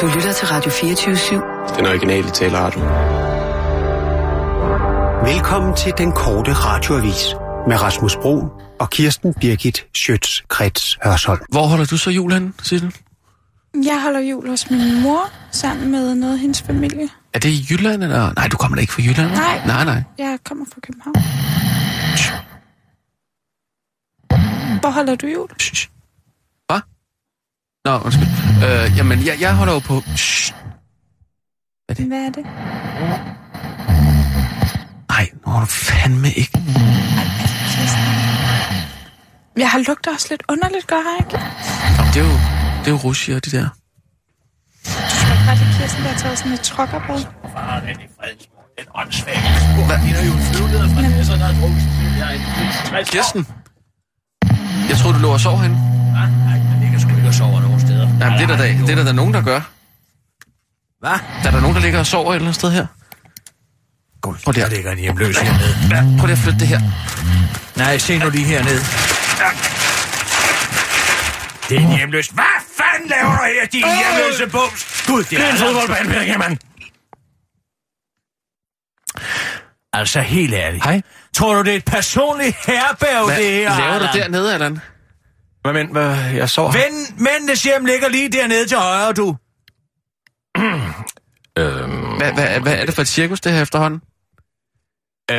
Du lytter til Radio 24-7. Den originale taleradio. Velkommen til den korte radioavis med Rasmus Bro og Kirsten Birgit Schøtz-Krets Hørsholm. Hvor holder du så jul hen, Sissel? Jeg holder jul hos min mor, sammen med noget af hendes familie. Er det i Jylland, eller? Nej, du kommer da ikke fra Jylland? Nej. Nej, nej. Jeg kommer fra København. Hvor holder du jul? Shh. Hvad? Nå, undskyld. Øh, jamen, jeg, jeg holder jo på... Shh. Hvad er det? Nej, nu har du fandme ikke... Jeg har lugter også lidt underligt, gør jeg ikke? Nå, det er jo, det er jo Russia og de der. Bare det Kirsten, der har taget sådan et trokkerbad. Kirsten? Jeg troede, du lå og sov herinde. Nej, man ligger sgu ikke og sover nogen steder. Jamen, det er der, det er der, der nogen, der gør. Hvad? Der er der nogen, der ligger og sover et eller andet sted her. Gud, Prøv der at- ligger en hjemløs hernede. Ja, prøv lige at flytte det her. Nej, se nu lige hernede. Det er en hjemløs. Hvad fanden laver du her, din hjemløse bums? Gud, det er en fodboldbane, Peter Kjærmann. Altså, helt ærligt. Hej. Tror du, det er et personligt herberg, det her, laver du dernede, Allan? Hvad men, hvad, jeg sover her. Ven, mændenes hjem ligger lige dernede til højre, du. Hvad, hvad, hvad er det for et cirkus, det her efterhånden? Øh,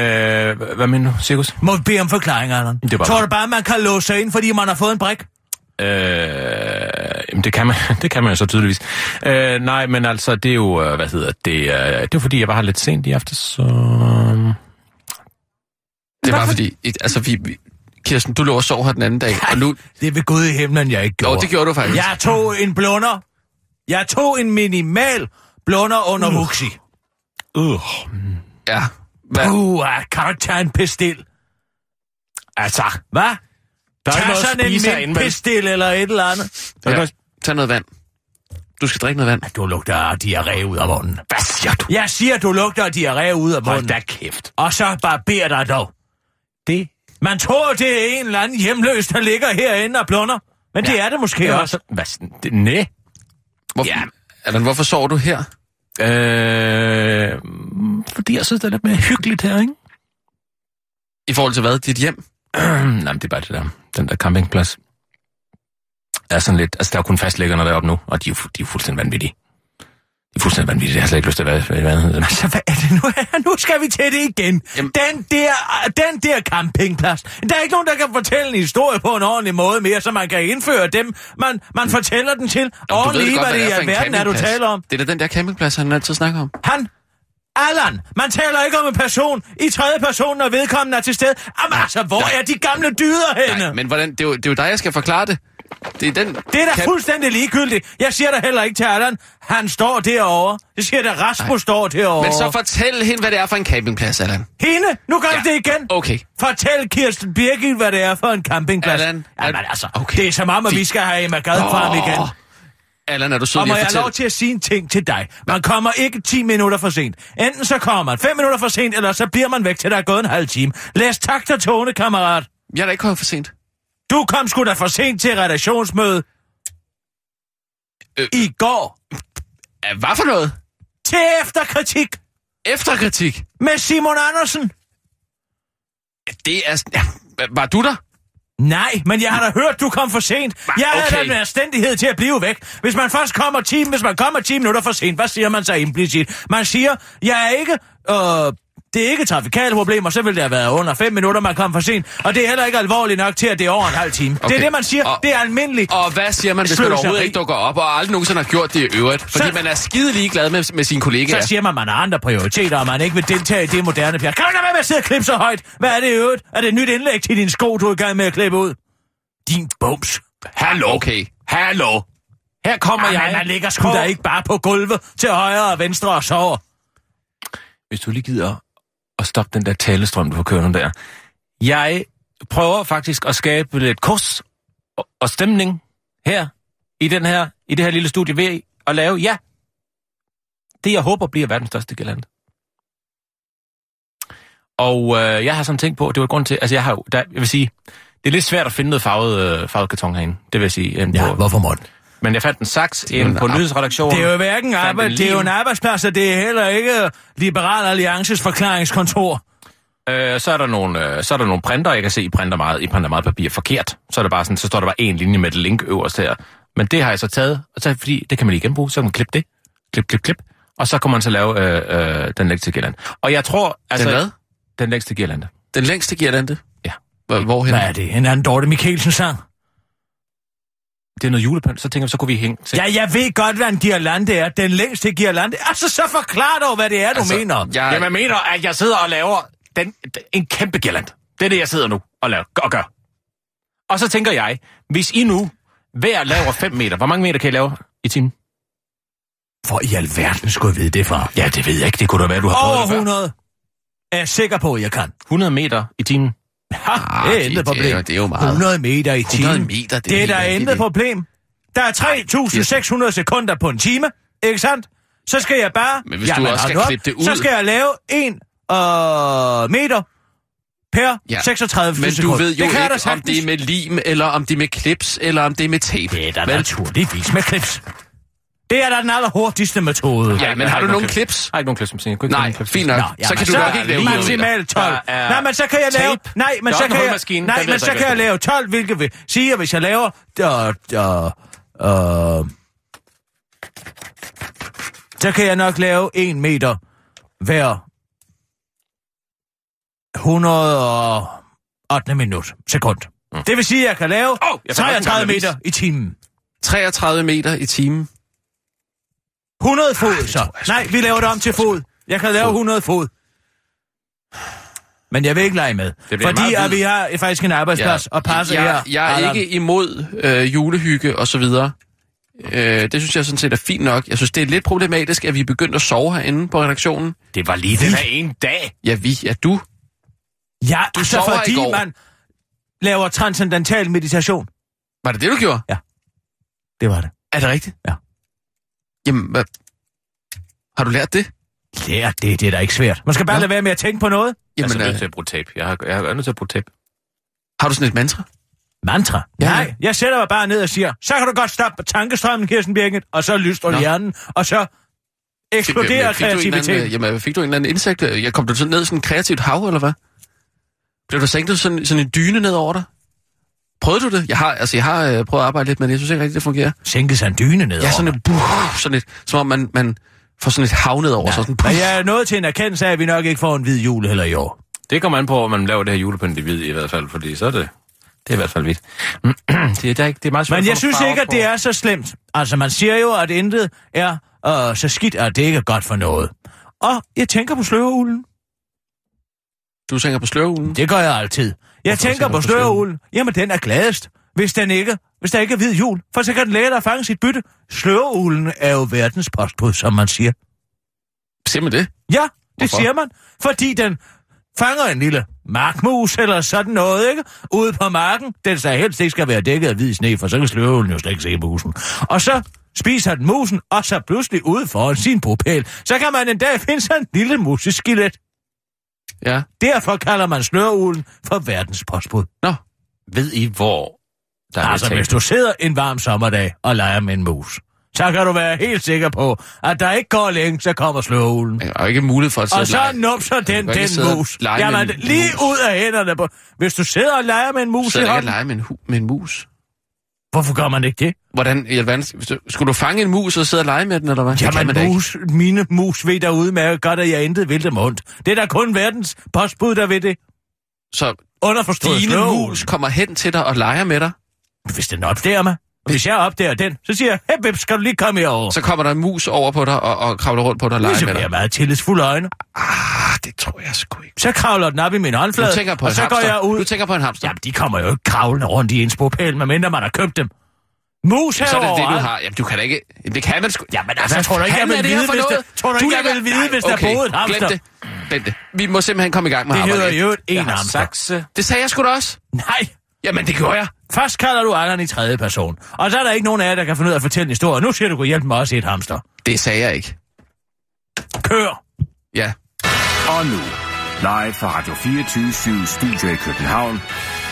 hvad- hvad mener du, Cirkus? Må vi bede om forklaring, Allan? Det bare- Tror du bare, man kan låse sig ind, fordi man har fået en brik? Øh, jamen, det kan man, det kan man jo så tydeligvis. Øh, nej, men altså, det er jo, øh, hvad hedder det, øh, det er jo fordi, jeg var her lidt sent i aftes, så... Det var fordi, altså vi, vi, Kirsten, du lå og sov her den anden dag, og nu... Det er ved Gud i himlen, jeg ikke gjorde. Jo, det gjorde du faktisk. Jeg tog en blunder. Jeg tog en minimal blunder under uh. Huxi. Uh. Ja. Hvad? Uh, kan du ikke tage en pestil? Altså, hvad? Der er Tag sådan en pestil eller et eller andet. Ja. noget- Tag noget vand. Du skal drikke noget vand. Du lugter af diarré ud af munden. Hvad siger du? Jeg siger, du lugter diarré ud af Hold munden. da kæft. Og så barber dig dog. Det Man tror, det er en eller anden hjemløs, der ligger herinde og blunder. Men ja. det er det måske er også. også... Hvad? Det, næ. Hvor, Ja. Allan, hvorfor sover du her? Øh, fordi jeg synes, det er lidt mere hyggeligt her, ikke? I forhold til hvad? Dit hjem? Nej, det er bare det der, den der campingplads. Er sådan lidt, altså der er kun fastlæggerne deroppe nu, og de er jo, de er jo fuldstændig vanvittige. De er fuldstændig vanvittige, jeg har slet ikke lyst til at være, hvad, hvad, hvad, Så hvad er det nu? Nu skal vi til det igen. Jamen- Den der, den der campingplads. Der er ikke nogen, der kan fortælle en historie på en ordentlig måde mere, så man kan indføre dem. Man, man fortæller den til ordentligt, hvad det er i for en alverden, er du taler om. Det er da den der campingplads, han altid snakker om. Han, Allan, man taler ikke om en person i tredje person, når vedkommende er til stede. Jamen altså, hvor nej. er de gamle dyder henne? Nej, men hvordan, det, er jo, det er jo dig, jeg skal forklare det. Det er den... Det er da camp- fuldstændig ligegyldigt. Jeg siger da heller ikke til Allan, han står derovre. Jeg siger da, Rasmus Nej. står derovre. Men så fortæl hende, hvad det er for en campingplads, Allan. Hende, nu gør Ja. det igen. Okay. Fortæl Kirsten Birgit, hvad det er for en campingplads. Allan, Jamen Al- altså, okay. det er som om, at vi skal have Emma Gad frem igen. Allan, er du sød Og må jeg fortælle? lov til at sige en ting til dig? Man kommer ikke 10 minutter for sent. Enten så kommer man 5 minutter for sent, eller så bliver man væk til der er gået en halv time. Læs takt og tone, kammerat. Jeg er da ikke kommet for sent. Du kom sgu da for sent til redaktionsmøde. Øh. I går. Hvad for noget? Til efterkritik Efterkritik. med Simon Andersen. Det er... Ja, var du der? Nej, men jeg har da hørt, du kom for sent. Jeg okay. havde da en anstændighed til at blive væk. Hvis man først kommer 10, hvis man kommer 10 minutter for sent, hvad siger man så implicit? Man siger, jeg er ikke... Øh, det er ikke trafikale problemer, så ville det have været under 5 minutter, man kom for sent. Og det er heller ikke alvorligt nok til, at det er over en halv time. Okay. Det er det, man siger. Og- det er almindeligt. Og hvad siger man, hvis man overhovedet ikke dukker op, og aldrig nogensinde har gjort det i øvrigt? Fordi Så- man er skide ligeglad med, med sine kollegaer. Så siger man, at man har andre prioriteter, og man ikke vil deltage i det moderne pjat. Kan du lade være med at sidde og klippe så højt? Hvad er det i øvrigt? Er det et nyt indlæg til din sko, du er i gang med at klippe ud? Din bums. Hallo. Okay. Hallo! Her kommer Jamen, jeg. man ligger sgu da ikke bare på gulvet til højre og venstre og sover. Hvis du lige gider at stoppe den der talestrøm, du får kørende der. Jeg prøver faktisk at skabe lidt kurs og, og stemning her i, den her, i det her lille studie ved at lave, ja, det jeg håber bliver verdens største galant. Og øh, jeg har sådan tænkt på, det var grund til, altså jeg har jo, der, jeg vil sige, det er lidt svært at finde noget farvet, øh, farvet karton herinde, det vil jeg sige. Ja, på, hvorfor måtte? Men jeg fandt en saks inde på en- nyhedsredaktionen. Det er jo hverken arbejde, det er jo en arbejdsplads, og det er heller ikke Liberal Alliances forklaringskontor. Øh, så er der nogle, øh, så er der nogle printer, jeg kan se, I printer meget, I printer meget papir forkert. Så er det bare sådan, så står der bare en linje med et link øverst her. Men det har jeg så taget, og så, fordi det kan man lige genbruge, så kan man klippe det. Klip, klip, klip. Og så kan man så lave øh, øh, den længste girlande. Og jeg tror... Altså, Den hvad? Den længste girlande. Den længste girlande? Ja. Hvor, hvorhen? Hvad er det? En anden Dorte Mikkelsen-sang? Det er noget julepynt, så tænker jeg, så kunne vi hænge til. Ja, jeg ved godt, hvad en girlande er. Den længste girlande. Altså, så forklar dog, hvad det er, du Altså, mener. Jeg, Jamen, jeg mener, at jeg sidder og laver den, en kæmpe girland. Det er det, jeg sidder nu og, laver, og gør. Og så tænker jeg, hvis I nu hver laver 5 meter, hvor mange meter kan I lave i timen? Hvor i alverden skulle jeg vide det fra? Ja, det ved jeg ikke. Det kunne da være, du har prøvet Over det før. 100 er jeg sikker på, at jeg kan. 100 meter i timen. Ha, Ah, det er intet det er problem. jo- det er jo meget. 100 meter i timen. 100 meter, det er det er vanvittigt. intet problem. Der er 3.600 sekunder på en time, ikke sandt? Så skal jeg bare... Men hvis du også skal op. klippe det ud- Så skal jeg lave en øh, meter per Ja. 36 Men sekunder. du ved jo det da ikke, om det er med lim, eller om det er med klips, eller om det er med tape. Det er da naturligvis med klips. Det er da den allerhurtigste metode. Ja, men har du nogle klips? Har ikke nogen klips, jeg kunne Nej, fint nok. Nå, så jamen, kan du så nok ikke lave lige 100 meter. Maksimalt 12. Der er Nej, men så kan jeg lave... tape. Nej, men så kan jeg... Nej, men så så kan jeg lave 12, hvilket vil sige, at hvis jeg laver... Øh, øh, øh, så kan jeg nok lave 1 meter hver 108. minut. Sekund. Det vil sige, at jeg kan lave Åh, jeg fandt også en 33 gammel avis. meter i timen. 33 meter i timen. 100 fod, så. Nej, vi laver det om til fod. Jeg kan lave 100 fod. Men jeg vil ikke lege med. bliver Fordi at vi har faktisk en arbejdsplads og passer her. jeg, jeg er Allan. ikke imod øh, julehygge og så videre. Øh, det synes jeg sådan set er fint nok. Jeg synes, det er lidt problematisk, at vi er begyndt at sove herinde på redaktionen. Det var lige den her ene dag. Ja, vi. Ja, du. Ja, du altså fordi går. man laver transcendental meditation. Var det det, du gjorde? Det var det. Er det rigtigt? Ja. Jamen, hvad? Har du lært det? Lær det, det er da ikke svært. Man skal bare Nå. lade være med at tænke på noget. Jeg er Jamen, så nødt øh, til at bruge tape. Jeg har, jeg har nødt til at bruge tape. har du sådan et mantra? Mantra. Ja, Ja, ja. Nej, jeg sætter mig bare ned og siger, så kan du godt stoppe tankestrømmen, Kirsten Birgit, og så lyster Nå. hjernen, og så eksploderer du kreativiteten. øh, Jamen, fik du en eller anden indsigt? Jeg kom du sådan ned i sådan et kreativt hav, eller hvad? Blev der sænket sådan, sådan en dyne ned over dig? Prøvede du det? Jeg har, altså, jeg har øh, prøvet at arbejde lidt, men jeg synes ikke rigtigt, det fungerer. Sænke sig en dyne ned Ja, sådan et, buh, sådan et, som om man, man får sådan et hav ned over sig. Sådan, Men jeg er nået til en erkendelse af, at vi nok ikke får en hvid jul heller i år. Det kommer an på, om man laver det her julepynt i hvid i hvert fald, fordi så er det... Det er i hvert fald hvidt. det, er, der ikke, det er meget svært Men at jeg få synes farver ikke, at på. det er så slemt. Altså, man siger jo, at intet er øh, så skidt, at det ikke er godt for noget. Og jeg tænker på sløreuglen. du tænker på sløveulen? Det gør jeg altid. Jeg Hvorfor tænker på sløreuglen. Jamen, den er gladest, hvis, den ikke, hvis der ikke er hvid jul. For så kan den lære dig at fange sit bytte. Sløreuglen er jo verdens postbud, som man siger. Siger man det? Ja, det Hvorfor? siger man. Fordi den fanger en lille markmus eller sådan noget, ikke? Ude på marken. Den så helst ikke skal være dækket af hvid sne, for så kan sløvelen jo slet ikke se musen. Og så spiser den musen, og så pludselig ude foran sin bopæl. Så kan man en dag finde sig en lille museskelet. Ja. Derfor kalder man sløreuglen for verdens postbud. Nå, Ved I, hvor der er Altså, hvis du sidder en varm sommerdag og leger med en mus, så kan du være helt sikker på, at der ikke går længe, så kommer sløveulen. jeg har ikke mulighed for at sidde Og så lege- numser den, den mus. Jamen, en lige mus. ud af hænderne på... Hvis du sidder og leger med en mus i sidder ikke og hånden, lege med en, hu- med en mus. Hvorfor gør man ikke det? Hvordan, i alverden, skulle du fange en mus og sidde og lege med den, eller hvad? Kan man Jamen, ikke. mus, mine mus ved derude med godt, at jeg intet vil dem ondt. Det er da kun verdens postbud, der ved det. Så Underforstået dine sløveulen. mus kommer hen til dig og leger med dig. Hvis den opdager mig. Hvis jeg opdager den, så siger jeg, hey, Bip, skal du lige komme herover? Så kommer der en mus over på dig og, og kravler rundt på dig og leger Så med dig. jeg meget tillidsfulde øjne. Ah, det tror jeg sgu ikke. Så kravler den op i min håndflade, Du tænker på og en så hamster. går jeg ud. Du tænker på en hamster. Jamen, de kommer jo ikke kravlende rundt i ens bopæl, medmindre man har købt dem. Mus så er det det, du har. Jamen, du kan da ikke... Jamen, det kan man sgu... Jamen, altså, Hvad tror du ikke, jeg er vil det vide, hvis der- tror du ikke, jeg vil vide, hvis der boede et hamster? Glem det. Glem det. Vi må simpelthen komme i gang med Det hedder jo en hamster. Det sagde jeg sgu da også. Nej, Jamen, det gjorde jeg. først kalder du Allan i tredje person. Og så er der ikke nogen af jer, der kan finde ud af at fortælle en historie. Nu siger du, du hjælpe mig også i et hamster. Det sagde jeg ikke. Kør! Ja. Og nu, live fra Radio 24 Studio i København.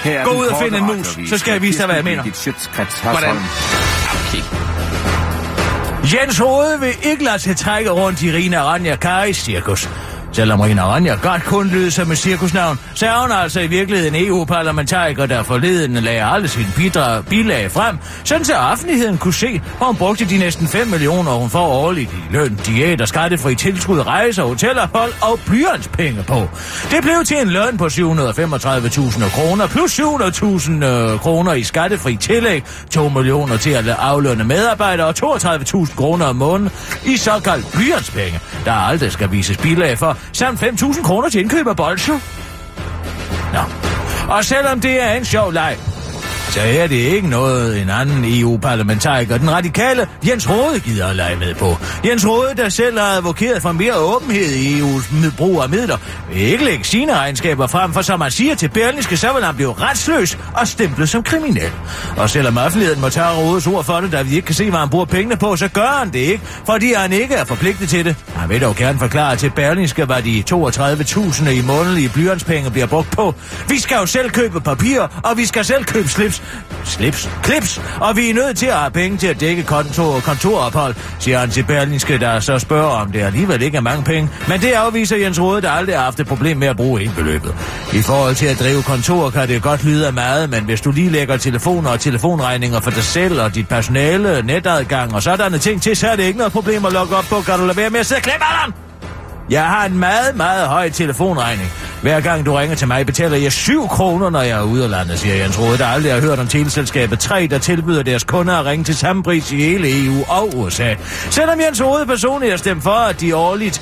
Her er Gå ud og find en mus, så skal jeg vise dig, hvad jeg mener. Hvordan? Okay. Jens Rode vil ikke lade sig trække rundt i Rina Ranja Karis cirkus. Selvom Rina Ranja godt kun lyder som et cirkusnavn, så er hun altså i virkeligheden EU-parlamentariker, der forleden lagde alle sine bidrag, bilag frem, sådan så offentligheden kunne se, hvor hun brugte de næsten 5 millioner, hun får årligt i løn, diæt og skattefri tilskud, rejser, hotelophold og blyantspenge på. Det blev til en løn på 735.000 kroner plus 700.000 øh, kroner i skattefri tillæg, 2 millioner til at aflønne medarbejdere og 32.000 kroner om måneden i såkaldt blyantspenge, der aldrig skal vises bilag for, samt 5.000 kroner til indkøb af bolcher. Nå. Og selvom det er en sjov leg, så er det ikke noget en anden EU-parlamentariker, den radikale Jens Rode gider at lege med på. Jens Rode, der selv har advokeret for mere åbenhed i EU's brug af midler, vil ikke lægge sine regnskaber frem, for som han siger til Berlingske, så vil han blive retsløs og stemplet som kriminel. Og selvom offentligheden må tage Rodes ord for det, da vi ikke kan se, hvad han bruger pengene på, så gør han det ikke, fordi han ikke er forpligtet til det. Han vil dog gerne forklare til Berlingske, hvad de 32.000 i månedlige blyantspenge bliver brugt på. Vi skal jo selv købe papir, og vi skal selv købe slips. Slips? Klips! Og vi er nødt til at have penge til at dække kontor, kontorophold, siger han til Berlinske, der så spørger, om det alligevel ikke er mange penge. Men det afviser Jens Rode, der aldrig har haft et problem med at bruge hele beløbet. I forhold til at drive kontor kan det godt lyde af meget, men hvis du lige lægger telefoner og telefonregninger for dig selv og dit personale, netadgang og sådanne ting til, så er det ikke noget problem at logge op på. Kan du lade være med at sidde og klemme alderen? Jeg har en meget, meget høj telefonregning. Hver gang du ringer til mig, betaler jeg 7 kroner, når jeg er ude af landet, siger Jens Rode, der aldrig har hørt om teleselskabet 3, der tilbyder deres kunder at ringe til samme pris i hele EU og USA. Selvom Jens Rode personligt har stemt for, at de årligt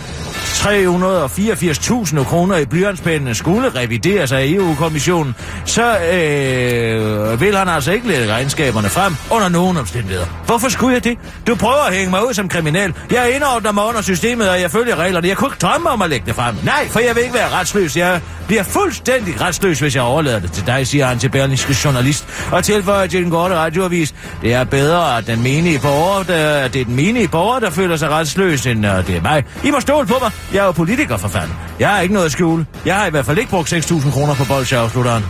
384.000 kroner i blyantspændene skulle revideres af EU-kommissionen, så øh, vil han altså ikke lægge regnskaberne frem under nogen omstændigheder. Hvorfor skulle jeg det? Du prøver at hænge mig ud som kriminel. Jeg indordner mig under systemet, og jeg følger reglerne. Jeg kunne ikke drømme om at lægge det frem. Nej, for jeg vil ikke være retsløs. Jeg bliver fuldstændig retsløs, hvis jeg overlader det til dig, siger han til Berlingske journalist, og tilføjer til den korte radioavis. Det er bedre, at den menige borger, der, det er den menige borger, der føler sig retsløs, end uh, det er mig. I må stole på mig. Jeg er jo politiker, for fanden. Jeg har ikke noget at skjule. Jeg har i hvert fald ikke brugt 6.000 kroner på bolsjer, afslutter han.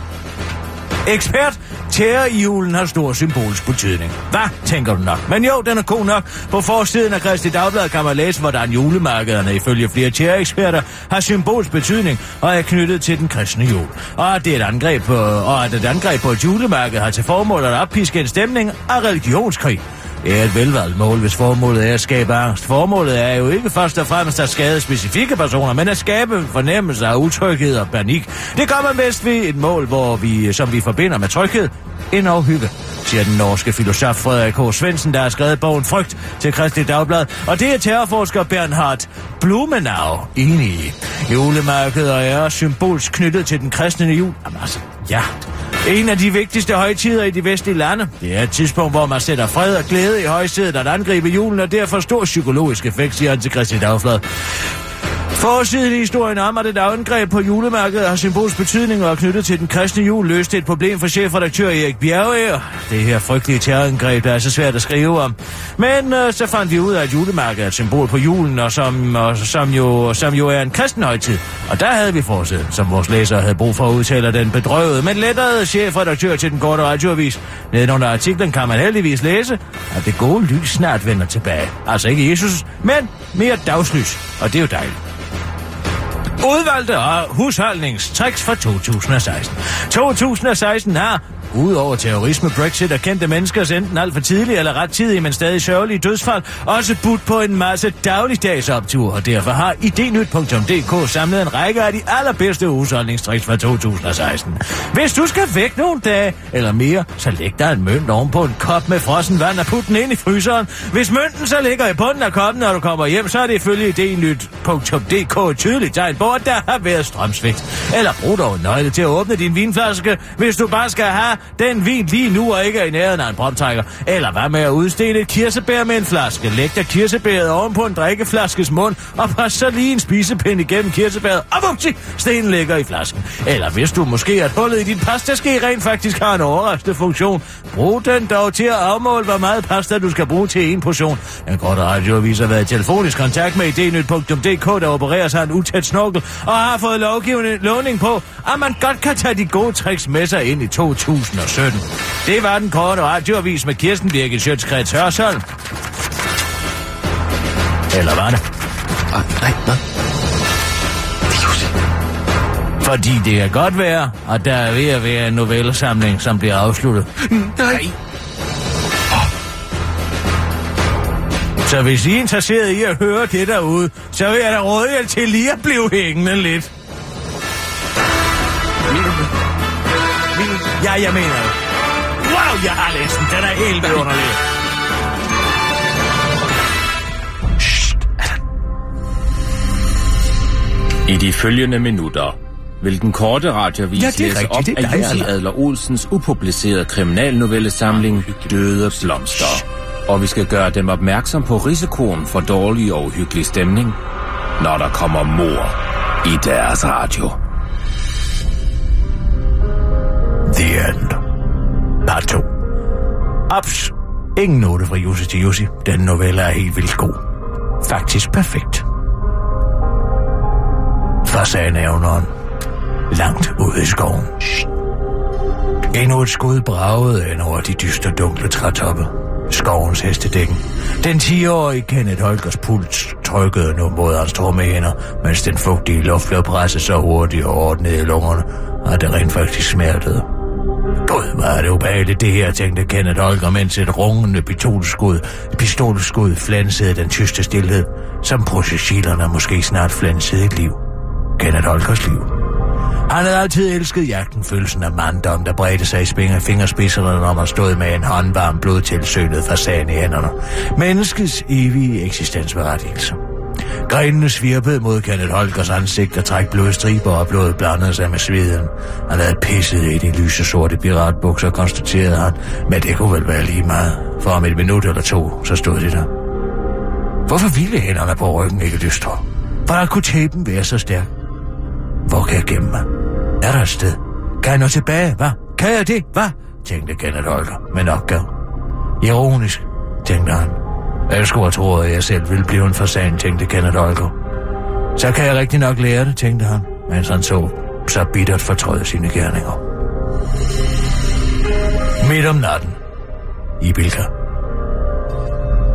Ekspert julen har stor symbolsk betydning. Hvad, tænker du nok? Men jo, den er god nok. På forsiden af Christi Dagblad kan man læse, hvordan julemarkederne ifølge flere terroreksperter har symbolsk betydning og er knyttet til den kristne jul. Og at det er et angreb på, og at et angreb på et julemarked har til formål at oppiske en stemning af religionskrig. Er et velvalgt mål, hvis formålet er at skabe angst. Formålet er jo ikke først og fremmest at skade specifikke personer, men at skabe en fornemmelse af utryghed og panik. Det kommer bedst ved et mål, hvor vi, som vi forbinder med tryghed, en og hygge, siger den norske filosof Frederik H. Svendsen, der har skrevet bogen Frygt til Kristelig Dagblad. Og det er terrorforsker Bernhard Blumenau enig i. Julemarkedet er symbolsk knyttet til den kristne jul. Jamen altså, ja. En af de vigtigste højtider i de vestlige lande. Det er et tidspunkt, hvor man sætter fred og glæde i højsædet at angribe julen, og derfor stor psykologisk effekt, siger han til Christian Dagblad. Forsiden i historien om, at et angreb på julemarkedet har symbolsk betydning og er knyttet til den kristne jul, løste et problem for chefredaktør Erik Bjerge. Det her frygtelige terrorangreb, der er så svært at skrive om. Men øh, så fandt vi ud af, at julemarkedet er et symbol på julen, og som, og, som, jo, som jo er en kristen højtid. Og der havde vi forsiden, som vores læsere havde brug for at udtale den bedrøvede, men lettere chefredaktør til den korte radioavis. Nedenunder artiklen kan man heldigvis læse, at det gode lys snart vender tilbage. Altså ikke Jesus, men mere dagslys. Og det er jo dejligt. Udvalgte og husholdningstricks fra 2016. 2016 har, udover terrorisme, Brexit og kendte menneskers enten alt for tidlige eller ret tidige, men stadig sørgelige dødsfald, også budt på en masse dagligdags optur, og derfor har idnyt.dk samlet en række af de allerbedste husholdningstricks fra 2016. Hvis du skal væk nogle dage eller mere, så læg der en mønt oven på en kop med frossen vand og put den ind i fryseren. Hvis mønten så ligger i bunden af koppen, når du kommer hjem, så er det ifølge idnyt.dk et tydeligt tegn på, at der har været strømsvigt. Eller brug dog en nøgle til at åbne din vinflaske, hvis du bare skal have den vin lige nu og ikke er i nærheden af en proptrækker. Eller hvad med at udstille et kirsebær med en flaske? Læg dig kirsebæret oven på en drikkeflaskes mund, og pres så lige en spisepind igennem kirsebæret, og vupti, stenen ligger i flasken. Eller hvis du måske at hullet i din pastaske rent faktisk har en overraskende funktion, brug den dog til at afmåle, hvor meget pasta du skal bruge til en portion. En kort radioavis har været i telefonisk kontakt med idnyt.dk, der opererer sig en utæt snorkel, og har fået lovgivning lovning på, at man godt kan tage de gode tricks med sig ind i 2000. 2017. Det var den korte radioavis med Kirsten Birgit Sjøtskreds Hørsholm. Eller var det? Ah, nej, hvad? Fordi det kan godt være, at der er ved at være en novellesamling, som bliver afsluttet. Nej. Så hvis I er interesseret i at høre det derude, så vil jeg da råde jer til lige at blive hængende lidt. Ja, jeg mener det. Wow, har læst den. Er helt vidunderlig. I de følgende minutter vil den korte radiovis Ja, læse rigtigt, op det af Jussi. Adler Olsens upublicerede kriminalnovellesamling Døde Blomster. Og vi skal gøre dem opmærksom på risikoen for dårlig og uhyggelig stemning, når der kommer mor i deres radio. The End. Part 2. Ops! Ingen note fra Jussi til Jussi. Den novelle er helt vildt god. Faktisk perfekt. Fasanævneren. Langt ude i skoven. Shh. Endnu et skud bragede ind over de dystre dunkle trætoppe. Skovens hestedækken. Den 10-årige Kenneth Holgers puls trykkede nu mod hans trommehænder, mens den fugtige luft blev presset så hurtigt og hårdt ned i lungerne, at det rent faktisk smertede. Gud, hvor er det ubehageligt det her, tænkte Kenneth Holger, mens et rungende pistolskud, pistolskud flansede den tyste stillhed, som processilerne måske snart flansede et liv. Kenneth Holgers liv. Han havde altid elsket jagten, følelsen af manddom, der bredte sig i spinger fingerspidserne, når man stod med en håndvarm blodtilsølet fasan i hænderne. Menneskets evige eksistensberettigelse. Grenene svirpede mod Kenneth Holgers ansigt og træk blodstriber, og blodet blandede sig med sveden. Han havde pisset i de lyse sorte piratbukser, konstaterede han, men det kunne vel være lige meget. For om et minut eller to, så stod de der. Hvorfor ville hænderne på ryggen ikke lystre? Hvordan kunne tæben være så stærk? Hvor kan jeg gemme mig? Er der et sted? Kan jeg nå tilbage, hvad? Kan jeg det, hvad? Tænkte Kenneth Holger, men opgav. Ironisk, tænkte han. Jeg skulle have troet, at jeg selv ville blive en fasan, tænkte Kenneth Holger. Så kan jeg rigtig nok lære det, tænkte han, mens han så så bittert fortrød sine gerninger. Midt om natten. I Bilka.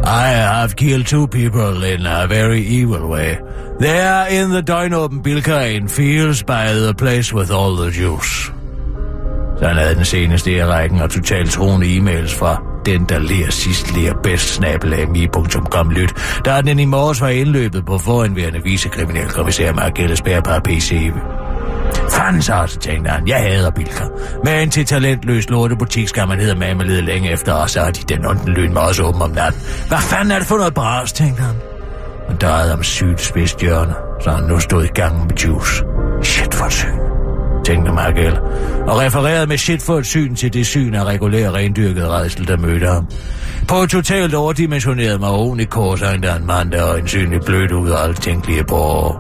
I have killed two people in a very evil way. They are in the døgnåben Bilka in fields by the place with all the juice. Så han havde den seneste i rækken og totalt troende e-mails fra den, der lærer sidst, lærer bedst, snabelag.com lyt, da den i morges var indløbet på foranværende vicekriminalkommissær Ellesberg på PC. Fanden så, så tænkte han, jeg hader Bilka. Men til talentløs lortebutik skal man hedder med lede længe efter, og så har de den onden lyn med også åben om natten. Hvad fanden er det for noget bras, tænkte han. Og drejede om sygt spidst hjørne, så han nu stod i gang med juice. Shit for et syn, tænkte Margelle, og refererede med shit for et syn til det syn af regulær rendyrket redsel, der mødte ham. På et totalt overdimensioneret maronikors øjnede der en mand, der øjensynligt blødt ud af alt tænkelige på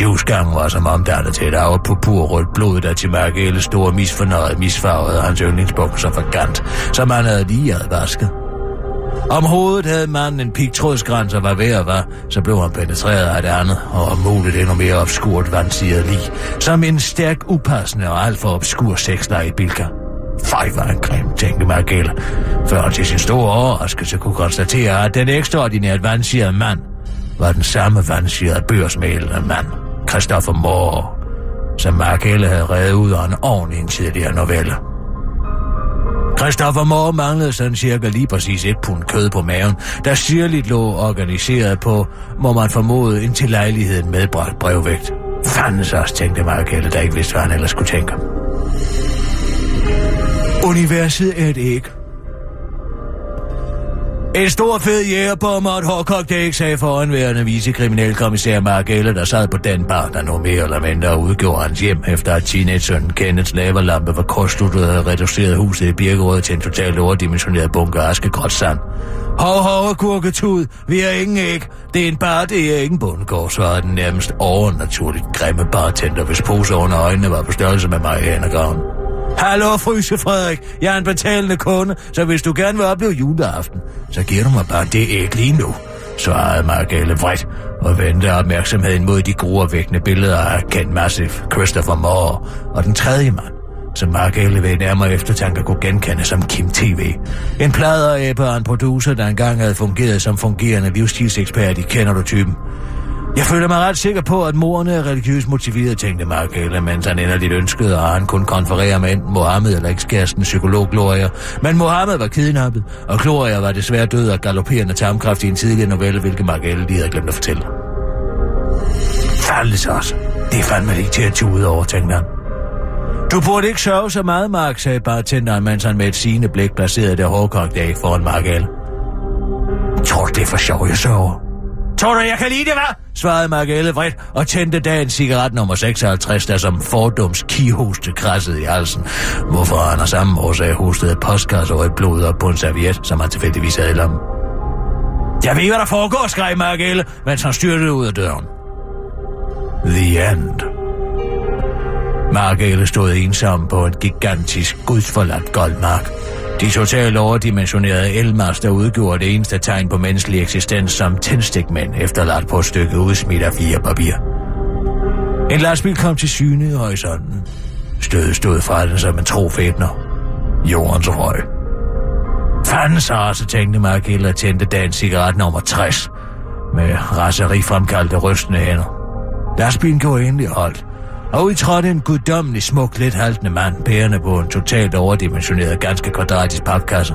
Juicegangen var som omdannet til et arvet på purrødt blod, der til Margelle store misfornøjet misfarvede hans yndlingsbukser for gant, som han havde lige advasket. Om hovedet havde manden en pigtrådsgræns og var ved at var, så blev han penetreret af det andet, og om muligt endnu mere obskurt vandsiget lig, som en stærk, upassende og alt for obskur sexleg i Bilka. Fej, var en grim, tænkte Margelle, før han til sin store overraskelse kunne konstatere, at den ekstraordinært vandsirede mand var den samme vandsirede børsmælende mand, Christoffer Moore, som Margelle havde reddet ud af en ovn i en tidligere novelle. Christoffer Moore manglede sådan cirka lige præcis et pund kød på maven, der sirligt lå organiseret på, må man formode, en til lejligheden medbragt brevvægt. Fanden så også, tænkte Margelle, der ikke vidste, hvad han ellers skulle tænke. Universet er et æg. En stor fed jægerbomber og et hårdkogt æg, sagde foranværende vicekriminalkommissær Eller, der sad på den bar, der nu mere eller mindre udgjorde hans hjem, efter at teenage-sønnen Kenneths laverlampe var kortsluttet og reduceret huset i Birkerød til en totalt overdimensioneret bunker askegråt sand. Hov, hov, kurketud, vi har ingen æg. Det er en bar, det er ingen bundgård, svarede den nærmest overnaturligt grimme bartender, hvis pose under øjnene var på størrelse med mig i Hannegraven. Hallo, fryse Frederik. Jeg er en betalende kunde, så hvis du gerne vil opleve juleaften, så giver du mig bare det æg lige nu, svarede Margelle vredt og vendte opmærksomheden mod de gruervækkende billeder af Ken Massive, Christopher Moore og den tredje mand, som Mark Elle ved nærmere eftertanke kunne genkende som Kim TV. En pladeræbe og en producer, der engang havde fungeret som fungerende livsstilsekspert i Kender du typen. Jeg føler mig ret sikker på, at morerne er religiøst motiveret, tænkte Mark Elle, mens han inderligt ønskede, at han kunne konferere med enten Mohammed eller ekskæresten psykolog Gloria. Men Mohammed var kidnappet, og Gloria var desværre død af galopperende tarmkræft i en tidligere novelle, hvilket Mark Elle lige havde glemt at fortælle. Faldes også. Det er fandme ikke til at tude over, tænkte han. Du burde ikke sørge så meget, Mark, sagde bartenderen, mens han med et sigende blik placerede det hårdkogte æg foran Mark L. Tror du, det er for sjov, jeg sørger? Tror du, jeg kan lide det, hvad? svarede Mark Elle vredt og tændte dagens cigaret nummer 56, der som fordums kihoste krassede i halsen. Hvorfor han af samme årsag hostede et postkasse og et blod op på en serviet, som han tilfældigvis havde i lommen. Jeg ved, hvad der foregår, skreg Mark Elle, mens han styrtede ud af døren. The End. Mark stod ensom på en gigantisk, gudsforladt goldmark. De totalt overdimensionerede elmaster udgjorde det eneste tegn på menneskelig eksistens som tændstikmænd efterladt på et stykke udsmidt af fire papir. En lastbil kom til syne i horisonten. Stødet stod fra den som en trofætner. Jordens røg. Fanden så, så tænkte Mark og tændte dagens cigaret nummer 60 med raseri fremkaldte rystende hænder. Lastbilen gjorde endelig holdt, og udtrådte en guddommelig smuk, lidt haltende mand, bærende på en totalt overdimensioneret, ganske kvadratisk papkasse.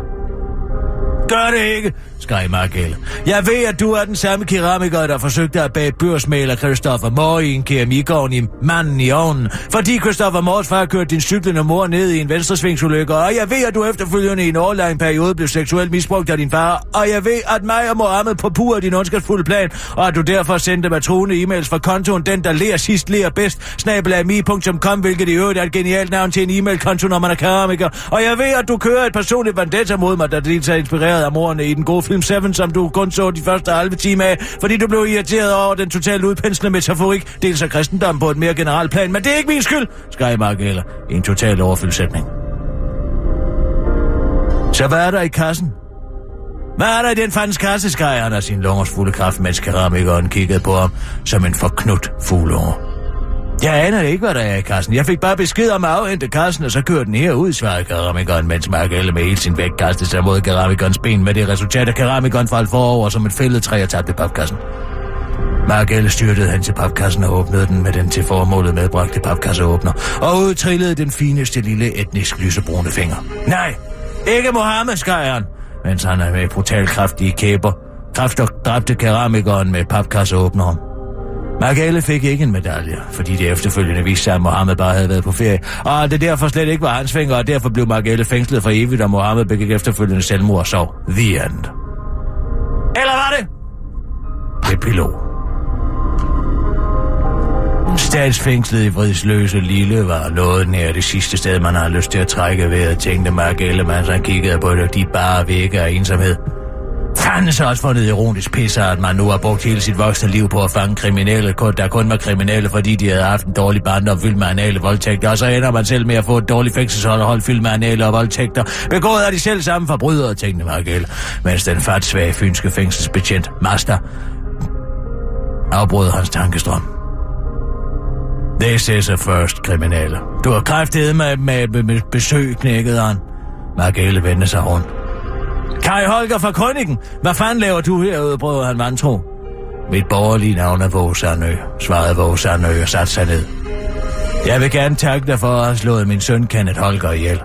Gør det ikke, skreg Margelle. Jeg ved, at du er den samme keramiker, der forsøgte at bage børsmaler Christopher Moore i en keramikovn i manden i ovnen, fordi Christopher Moores far kørte din cyklende mor ned i en venstresvingsulykke, og jeg ved, at du efterfølgende i en årlang periode blev seksuelt misbrugt af din far, og jeg ved, at mig og Mohammed på pur din ondskabsfulde plan, og at du derfor sendte matrone e-mails fra kontoen, den der lærer sidst lærer bedst, snabelagmi.com, hvilket i øvrigt er et genialt navn til en e-mail-konto, når man er keramiker, og jeg ved, at du kører et personligt vendetta mod mig, der dels er inspireret af morerne i den gode film 7, som du kun så de første halve time af, fordi du blev irriteret over den totalt udpenslende metaforik, dels af kristendommen på et mere generelt plan. Men det er ikke min skyld, skreg Mark Eller i en total overfyldsætning. Så hvad er der i kassen? Hvad er der i den fandens kasse, skreg han af sin lungers fulde kraft, mens keramikeren kiggede på ham som en forknut fugleår. Jeg aner ikke, hvad der er i kassen. Jeg fik bare besked om at afhente kassen, og så kørte den her ud, svarede keramikeren, mens Mark med hele sin vægt kastede sig mod keramikernes ben med det resultat, at keramikeren faldt forover som et fældet træ og tabte papkassen. Mark Elle styrtede hen til papkassen og åbnede den med den til formålet medbragte papkasseåbner, og udtrillede den fineste lille etnisk lysebrune finger. Nej, ikke Mohammed, skreg mens han med brutal kraftige kæber kræfter dræbte keramikeren med papkasseåbneren. Margale fik ikke en medalje, fordi det efterfølgende viste sig, at Mohammed bare havde været på ferie, og det derfor slet ikke var hans finger, og derfor blev Margale fængslet for evigt, og Mohammed begik efterfølgende selvmord og sov. The end. Eller var det? Epilog. Statsfængslet i Vridsløse Lille var noget nær det sidste sted, man har lyst til at trække vejret, tænkte Mark mens han kiggede på det, de bare vægge af ensomhed. Fanden så også fundet ironisk pisser, at man nu har brugt hele sit voksne liv på at fange kriminelle, der kun var kriminelle, fordi de havde haft en dårlig barndom fyldt med anale voldtægter, og så ender man selv med at få et dårligt fængselshold fyldt med anale og voldtægter, begået af de selv samme forbrydere, tænkte Margel, mens den fatsvage fynske fængselsbetjent, Master, afbrød hans tankestrøm. This is a first, kriminelle. Du har kræftet med, med, med, med besøg, knækkede han. Margelle vendte sig rundt. Kai Holger fra Krønningen, hvad fanden laver du herude, brød han vantro? Mit borgerlige navn er Vågsandø, svarede Vågsandø og satte sig ned. Jeg vil gerne takke dig for at have slået min søn Kenneth Holger ihjel.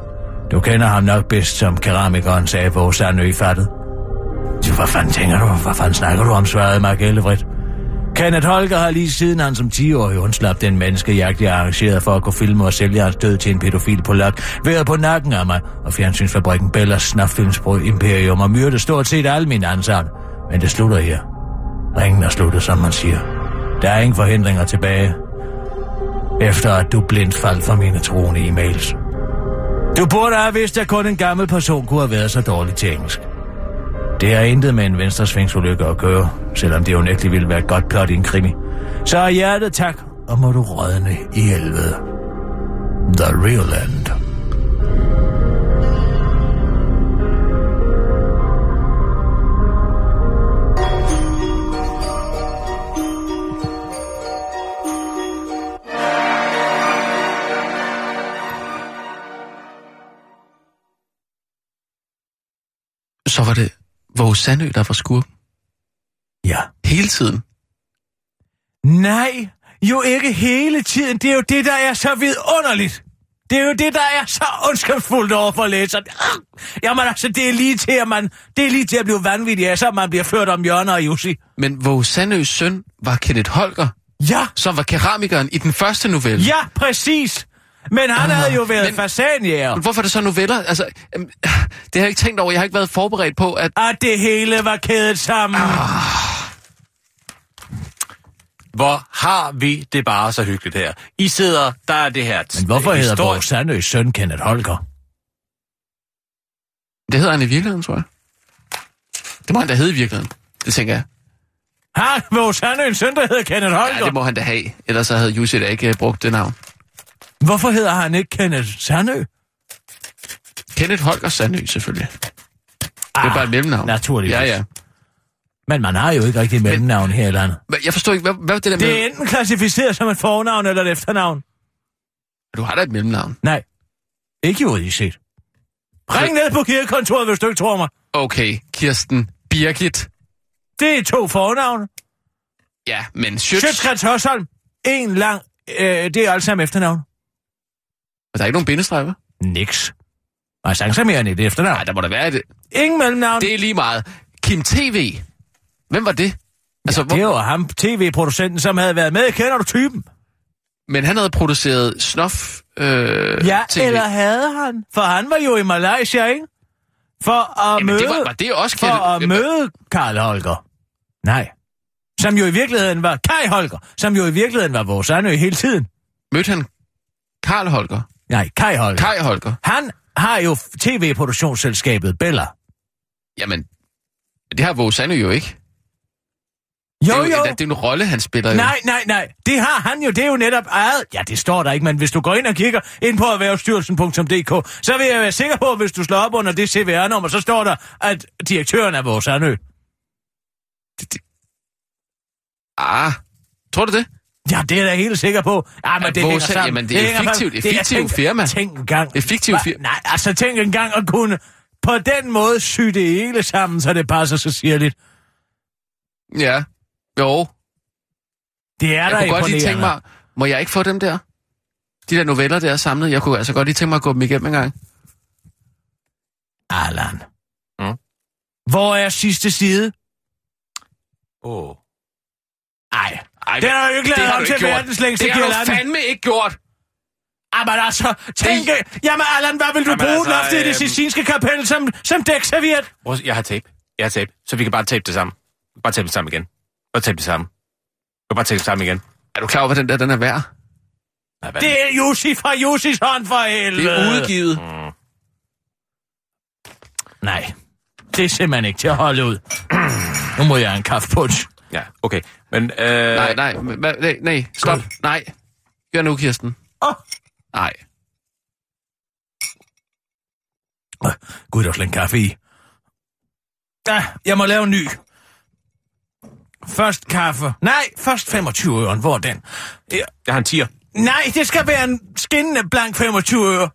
Du kender ham nok bedst som keramikeren, sagde Vågsandø fattet. Hvad fanden tænker du? Hvad fanden snakker du om, svarede Mark Ellevrit. Kenneth Holger har lige siden han som 10-årig undslap den menneskejagt, jeg arrangerede for at kunne filme og sælge hans død til en pædofil polak, været på nakken af mig, og fjernsynsfabrikken Bellas snaffilmsbrød imperium og myrde stort set alle mine ansatte. Men det slutter her. Ringen er sluttet, som man siger. Der er ingen forhindringer tilbage. Efter at du blindt faldt for mine troende e-mails. Du burde have vidst, at kun en gammel person kunne have været så dårlig til engelsk. Det har intet med en venstresvingsulykke at gøre, selvom det unægteligt ville være godt plot i en krimi. Så er hjertet tak, og må du rådne i helvede. The Real End. Så var det Våge Sandø, der var skurk Ja. hele tiden. Nej, jo ikke hele tiden. Det er jo det, der er så vidunderligt. Det er jo det, der er så ondskabsfuldt over for læseren. Jamen altså, det er lige til, at man, det er lige til at blive vanvittig af, så man bliver ført om hjørner af Jussi. Men Våge Sandøs søn var Kenneth Holger, Ja, som var keramikeren i den første novelle. ja, præcis. Men han Ah, havde jo været men- fasanjæger. Men hvorfor er det så noveller? Altså, øhm, det har jeg ikke tænkt over. Jeg har ikke været forberedt på, at... At det hele var kædet sammen. Hvor har vi det bare så hyggeligt her. I sidder, der er det her... Men hvorfor hedder vores Sandøs søn Kenneth Holger? Det hedder han i virkeligheden, tror jeg. Det må han da hedde i virkeligheden. Det tænker jeg. Har vores Sandøs søn, der hedder Kenneth Holger? Ja, det må han da have. Ellers så havde Jussi da ikke øh, brugt det navn. Hvorfor hedder han ikke Kenneth Sandø? Kenneth Holger Sandø, selvfølgelig. Det er bare et mellemnavn. naturligvis. Ja, ja. Men man har jo ikke rigtig mellemnavn her i landet. Men Jeg forstår ikke, hvad, hvad er det der med... Det er enten klassificeret som et fornavn eller et efternavn. Du har da et mellemnavn. Nej. Ikke juridisk set. Ring ned på kirkekontoret, hvis du ikke tror mig. Okay, Kirsten Birgit. Det er to fornavne. Ja, men Schøtz... Hørsholm. En lang... Øh, det er alt sammen efternavn. Der er ikke nogen bindestreg, hva'? Niks. Og chance mere end et efternavn. Nej, der må der være et... Ingen mellemnavn. Det er lige meget. Kim TV. Hvem var det? Altså, Det var ham, tv-producenten, som havde været med. Kender du typen? Men han havde produceret snof øh, Ja, TV. eller havde han? For han var jo i Malaysia, ikke? For at Jamen, møde... det var, var det også for at møde Karl Holger. Nej. Som jo i virkeligheden var Kai Holger. Som jo i virkeligheden var vores Anø hele tiden. Mødte han Karl Holger? Nej, Kai Holger. Kai Holger? Han har jo tv-produktionsselskabet Bella. Jamen, det har Våge Sandø jo ikke. Jo, det er jo. Det er jo en rolle, han spiller jo. Nej, nej, nej. Det har han jo. Det er jo netop ejet. Ja, det står der ikke, men hvis du går ind og kigger ind på erhvervsstyrelsen.dk, så vil jeg være sikker på, at hvis du slår op under det CVR-nummer, så står der, at direktøren er vores Anø. Ah, tror du det? Ja, det er jeg da helt sikker på. Ja, men Ja, det vores- hænger sammen. jamen, det er hænger fiktivt- det er fiktivt tænk- firma. Tænk engang. Det er fiktivt firma. Nej, altså tænk engang at kunne på den måde sy det hele sammen, så det passer så sirligt. Ja. Jo. Det er Jeg da kunne godt lige tænke mig, må jeg ikke få dem der? De der noveller, der er samlet. Jeg kunne altså godt lige tænke mig at gå dem igennem en gang. Allan. Mm. Hvor er sidste side? Åh. Ej, Ej, den har jo ikke det lavet du til gjort. verdens længste Det har du girlande. fandme ikke gjort. Jamen altså, tænk... Jamen Allan, hvad vil du Jamen, bruge altså, altså, loftet i det øhm, Sistinske kapel som, som dækserviet? Jeg har tape. Jeg har tape. Så vi kan bare tape det sammen. Bare tape det sammen igen. Bare tape det sammen. Bare tape det sammen igen. Er du klar over, hvad den der den er værd? Nej? Det er Jussi fra Jussis hånd for Det helvede. er udgivet. Nej, det er simpelthen ikke til at holde ud. nu må jeg have en kaffepunch. Ja, okay. Men, øh... Nej, nej, nej, nej, stop. Nej. Gør nu, Kirsten. Åh, Nej. oh, gud, der er slet en kaffe i. Ja, jeg må lave en ny. Først kaffe. Nej, først 25 øre. Hvor er den? Ja. Jeg har en tier. Nej, det skal være en skinnende blank 25 øre.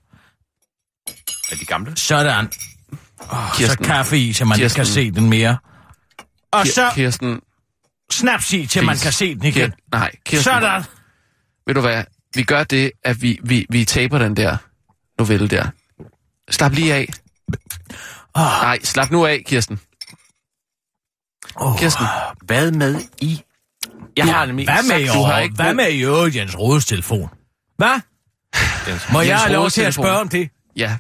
Er de gamle? Sådan. Oh, så Kirsten. kaffe i, så man ikke kan Kirsten. se den mere. Og så Kirsten. Snaps i, til man please. kan se den igen. Kir- nej, Kirsten. Sådan. Ved du hvad? Vi gør det, at vi, vi, vi taber den der novelle der. Slap lige af. Ah. Nej, slap nu af, Kirsten. Oh. Kirsten. Hvad med i? Jeg har nemlig Hvad med i sagt, du har ikke Hvad med i øvrigt Jens Rodes telefon? Hvad? Må jeg Jens have lov til at spørge om det? Ja.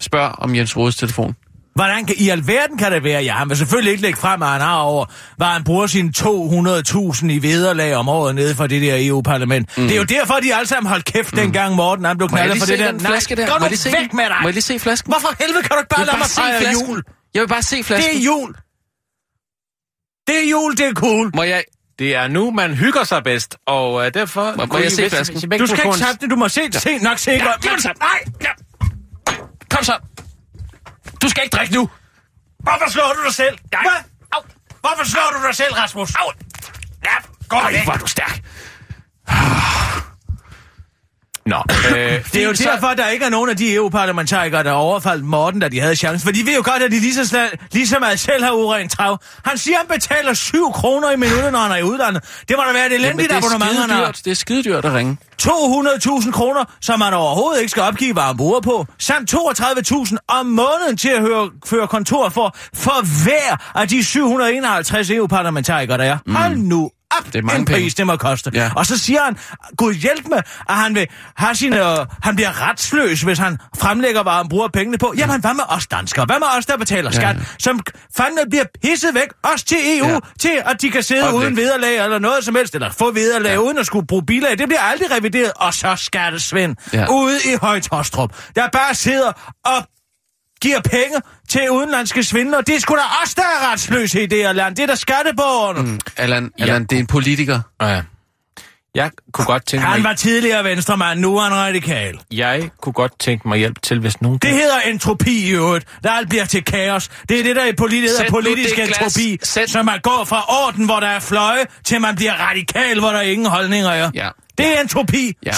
Spørg om Jens Rodes telefon. Hvordan kan, i alverden kan det være? Ja, han vil selvfølgelig ikke lægge frem, at han har over, hvad han bruger sine 200.000 i vederlag om året nede fra det der EU-parlament. Mm. Det er jo derfor, de alle sammen holdt kæft, mm. dengang Morten han blev knaldet for se det der. den flaske der? gå Må nu jeg lige se væk med dig! Må jeg lige se flasken? Hvorfor helvede kan du ikke bare lade mig se fejre flasken. jul? Jeg vil bare se flasken. Det er jul. Det er jul, det er cool. Må jeg... Det er nu, man hygger sig bedst, og øh, derfor... Må- må jeg se flasken? Du skal ikke tabe det, du må se det. Se nok sikkert. Ja, den så. Nej, Ja. Kom så. Du skal ikke drikke nu. hvorfor slår du dig selv? Nej. Hvad? Au. Hvorfor slår du dig selv, Rasmus? Au. Ja, gå Ej, hvor er du stærk. Nå, øh, Det er jo derfor, der ikke er nogen af de EU-parlamentarikere, der overfaldt Morten, da de havde chancen. For de ved jo godt, at de lige så, sla- lige så meget selv har urent trav. Han siger, han betaler 7 kroner i minuttet, når han er i udlandet. Det må da være et elendigt det abonnement, han har. Det er skidedyrt at ringe. 200.000 kroner, som man overhovedet ikke skal opgive, hvad han bruger på. Samt 32.000 om måneden til at høre, føre kontor for, for hver af de 751 EU-parlamentarikere, der er. Mm. Hold nu op, Det er mange en pris, penge. det må koste. Ja. Og så siger han, Gud hjælp med, at han, vil have sine, øh, han bliver retsløs, hvis han fremlægger, hvad han bruger pengene på. Jamen, hvad med os danskere? Hvad med os, der betaler Ja, skat? ja. Som fandme bliver pisset væk, også til EU, Ja. til at de kan sidde Og uden vederlag eller noget som helst, eller få vederlag ja. uden at skulle bruge bilag. Det bliver aldrig revideret. Og så skattesvend Ja. ja. ude i Højtostrup, der bare sidder og giver penge til udenlandske svindlere. Det er sgu da os, der er retsløse i det her land. Det er da skatteborgerne. Mm. Allan, Allan det er en politiker. ja. Jeg kunne godt tænke Han mig, var tidligere venstremand, nu er han radikal. jeg kunne godt tænke mig hjælp til, hvis nogen... Det hedder entropi i øvrigt. Der alt bliver til kaos. Det er det, der i politi- hedder politisk entropi. Sæt- Så man går fra orden, hvor der er fløje, til man bliver radikal, hvor der ingen holdninger er. Ja. Det er entropi. Ja.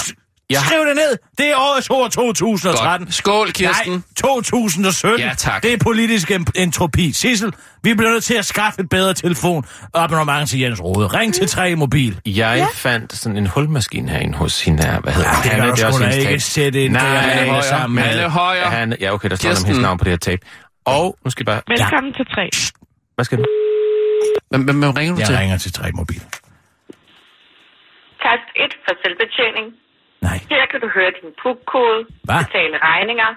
Jeg- Skriv det ned. Det er årets ord 2013. Godt. Skål, Kirsten. Nej, 2017. Ja, tak. Det er politisk en- entropi. Sissel, vi bliver nødt til at skaffe et bedre telefon abonnement til Jens Rode. Ring til 3 Mobil. Jeg ja. fandt sådan en hulmaskine herinde hos hende her. Hvad hedder Ja, det du er sgu også hendes ikke sætte ind, Nej, det er sammen med- Hanne Højer. Hanne, ja, okay, der står Kirsten. hendes navn på det her tape. Og nu skal jeg bare... Velkommen til 3. Hvad skal Hvem, hvem, hvem ringer du til? Jeg ringer til 3 Mobil. Tast 1 for selvbetjening. Nej. Her kan du høre din PUK-kode, betale regninger,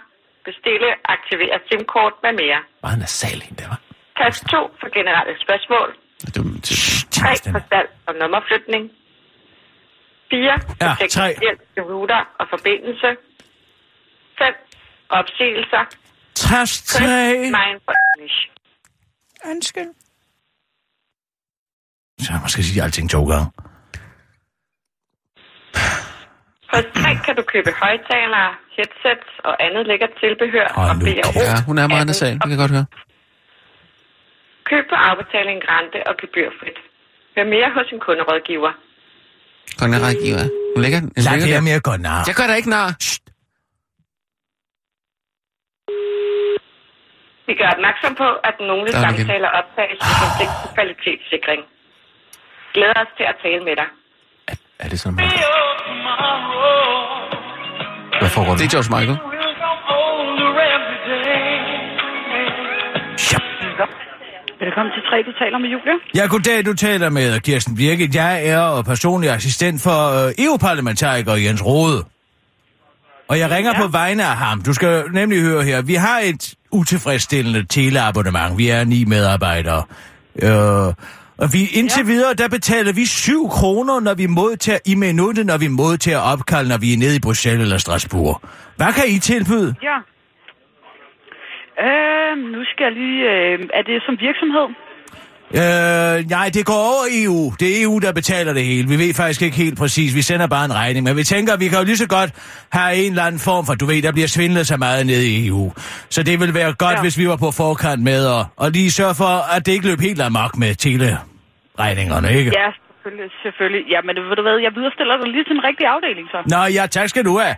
bestille, aktivere SIM-kort med mere. Meget nasal hende der, hva'? Tast 2 for generelle spørgsmål. Det er. 3 for salg og nummerflytning. 4 for Ja, teknisk tre. hjælp til router og forbindelse. 5 opsigelser. Tast 6 3. Mind for English. Undskyld. Så man skal sige alting to gange. Hos 3 kan du købe højtalere, headsets og andet lækkert tilbehør Hold og nu BRO. Ja, hun er meget nasal. Det kan jeg godt høre. Køb på afbetaling rente og gebyrfrit. Hør mere hos en kunderådgiver. Kongen er rækkegiver. Hun lægger den. Lad være med at gå nar. Jeg gør da ikke nar. Vi gør opmærksom på, at nogle er samtaler optages med på kvalitetssikring. Glæder os til at tale med dig. Er det sådan? Hvad foregår Det er? George Michael. Velkommen til 3, du taler med Julia. Ja, goddag, du taler med Kirsten Birgit. Jeg er personlig assistent for øh, EU-parlamentariker Jens Rode. Og jeg ringer ja. på vegne af ham. Du skal nemlig høre her. Vi har et utilfredsstillende teleabonnement. Vi er ni medarbejdere. Øh, og vi, indtil ja. videre, der betaler vi 7 kroner, når vi modtager i minuttet, når vi modtager opkald, når vi er nede i Bruxelles eller Strasbourg. Hvad kan I tilbyde? Ja. Øh, nu skal jeg lige... Øh, er det som virksomhed? Øh, nej, det går over EU. Det er EU, der betaler det hele. Vi ved faktisk ikke helt præcis. Vi sender bare en regning. Men vi tænker, vi kan jo lige så godt have en eller anden form for, du ved, der bliver svindlet så meget nede i EU. Så det ville være godt, ja. Hvis vi var på forkant med og, og lige sørge for, at det ikke løb helt amok med teleregningerne, ikke? Ja, selvfølgelig. selvfølgelig. Ja, men ved du hvad, jeg viderestiller dig lige til en rigtig afdeling, så. Nå, ja, tak skal du have.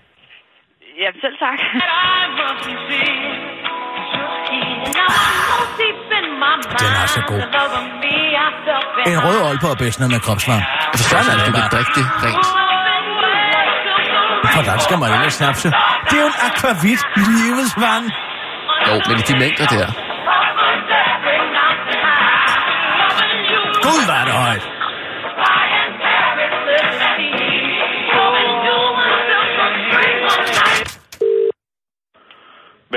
Ja, selv tak. Den er så god. En rød Aalborg bedst med kropsvarm. Jeg forstår ikke, at du kan drikke det rent. Hvordan skal man ellers snapse? Det er jo en akvavit, livets vand. Jo, men i de mængder der. Gud, var det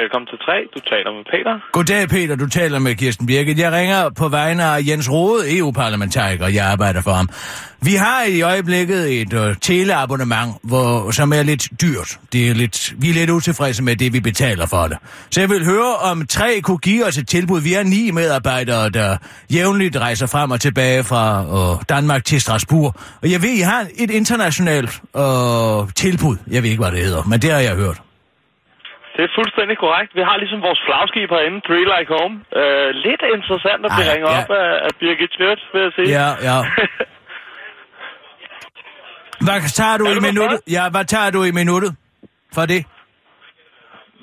Velkommen til 3. Du taler med Peter. Goddag, Peter. Du taler med Kirsten Birgit. Jeg ringer på vegne af Jens Rode, EU-parlamentariker. Jeg arbejder for ham. Vi har i øjeblikket et uh, teleabonnement, hvor, som er lidt dyrt. Det er lidt, vi er lidt utilfredse med det, vi betaler for det. Så jeg vil høre, om 3 kunne give os et tilbud. Vi er ni medarbejdere, der jævnligt rejser frem og tilbage fra uh, Danmark til Strasbourg. Og jeg ved, I har et internationalt uh, tilbud. Jeg ved ikke, hvad det hedder, men det har jeg hørt. Det er fuldstændig korrekt. Vi har ligesom vores flagskib herinde, Three Like Home. Øh, lidt interessant at blive Ej, ringet ja. op af, af Birgit Schmidt, vil jeg sige. Ja, ja. Hvad tager du i du der minuttet? Ja, hvad tager du i minuttet for det?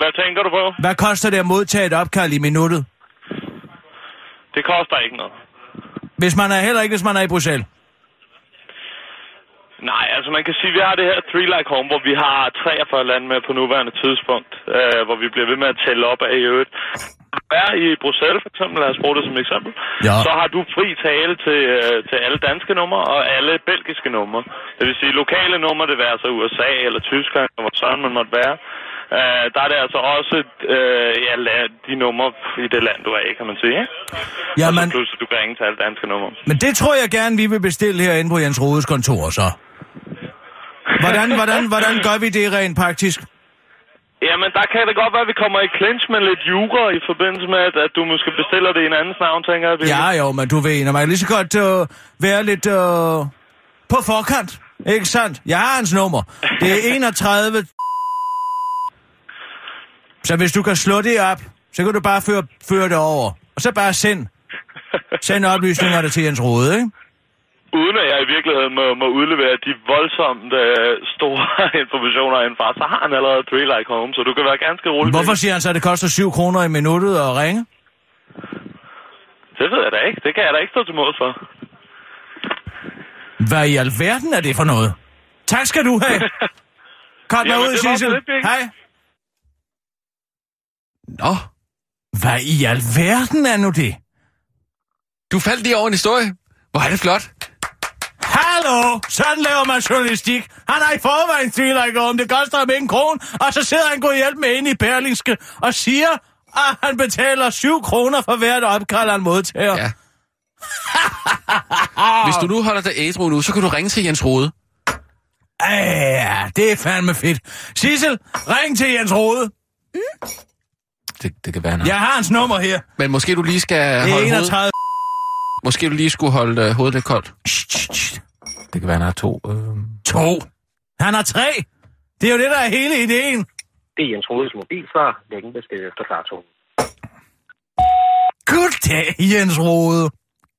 Hvad tænker du på? Hvad koster det at modtage et opkald i minuttet? Det koster ikke noget. Hvis man er heller ikke, hvis man er i Bruxelles. Nej, altså man kan sige, at vi har det her Three Like Home, hvor vi har 43 lande med på nuværende tidspunkt, øh, hvor vi bliver ved med at tælle op af i øvrigt. Er i Bruxelles for eksempel, lad os bruge det som eksempel, Ja. så har du fri tale til, øh, til alle danske numre og alle belgiske numre. Det vil sige lokale numre, det vil altså USA eller Tyskland, eller hvor sådan man måtte være. Øh, der er det altså også øh, ja, de numre i det land, du er i, kan man sige. Og så pludselig du kan ringe til alle danske numre. men det tror jeg gerne, vi vil bestille herinde på Jens Rodes kontor, så. Hvordan, hvordan, hvordan gør vi det rent praktisk? Jamen, der kan det godt være, at vi kommer i clinch med lidt jura i forbindelse med, at, at du måske bestiller det i en andens navn, tænker jeg. Ja, jo, men du ved, når man kan lige så godt øh, være lidt øh, på forkant. Ikke sandt? Jeg har hans nummer. Det er 31... Så hvis du kan slå det op, så kan du bare føre, føre det over. Og så bare send. Send oplysningerne til Jens Rode, ikke? Uden at jeg i virkeligheden må, må udlevere de voldsomt øh, store informationer indfra, så har han allerede Three Like Home, så du kan være ganske rolig. Hvorfor siger han så, at det koster 7 kroner i minuttet at ringe? Det ved jeg da ikke. Det kan jeg da ikke stå til mål for. Hvad i alverden er det for noget? Tak skal du have. Kom Jamen, ud, Sissel. Hej. Nå, Hvad i alverden er nu det? du faldt lige over en historie. Hvor er det flot. Hallo! Sådan laver man journalistik. Han har i forvejen tvivler om, det koster ham ikke en krone, og så sidder han god hjælp med ind i Berlingske og siger, at han betaler 7 kroner for hvert opkald, han modtager. Ja. Hvis du nu holder dig ædru nu, så kan du ringe til Jens Rode. Ja, det er fandme fedt. Sissel, ring til Jens Rode. Det, det kan være, han har. Jeg har hans nummer her. Men måske du lige skal Det holde hovedet, 31. måske du lige skulle holde øh, hovedet lidt koldt. Det kan være, han har to. Øh... To. Han har tre. Det er jo det, der er hele ideen. Det er Jens Rodes mobilsvar. Læg en besked efter klartonen. Goddag, Jens Rode.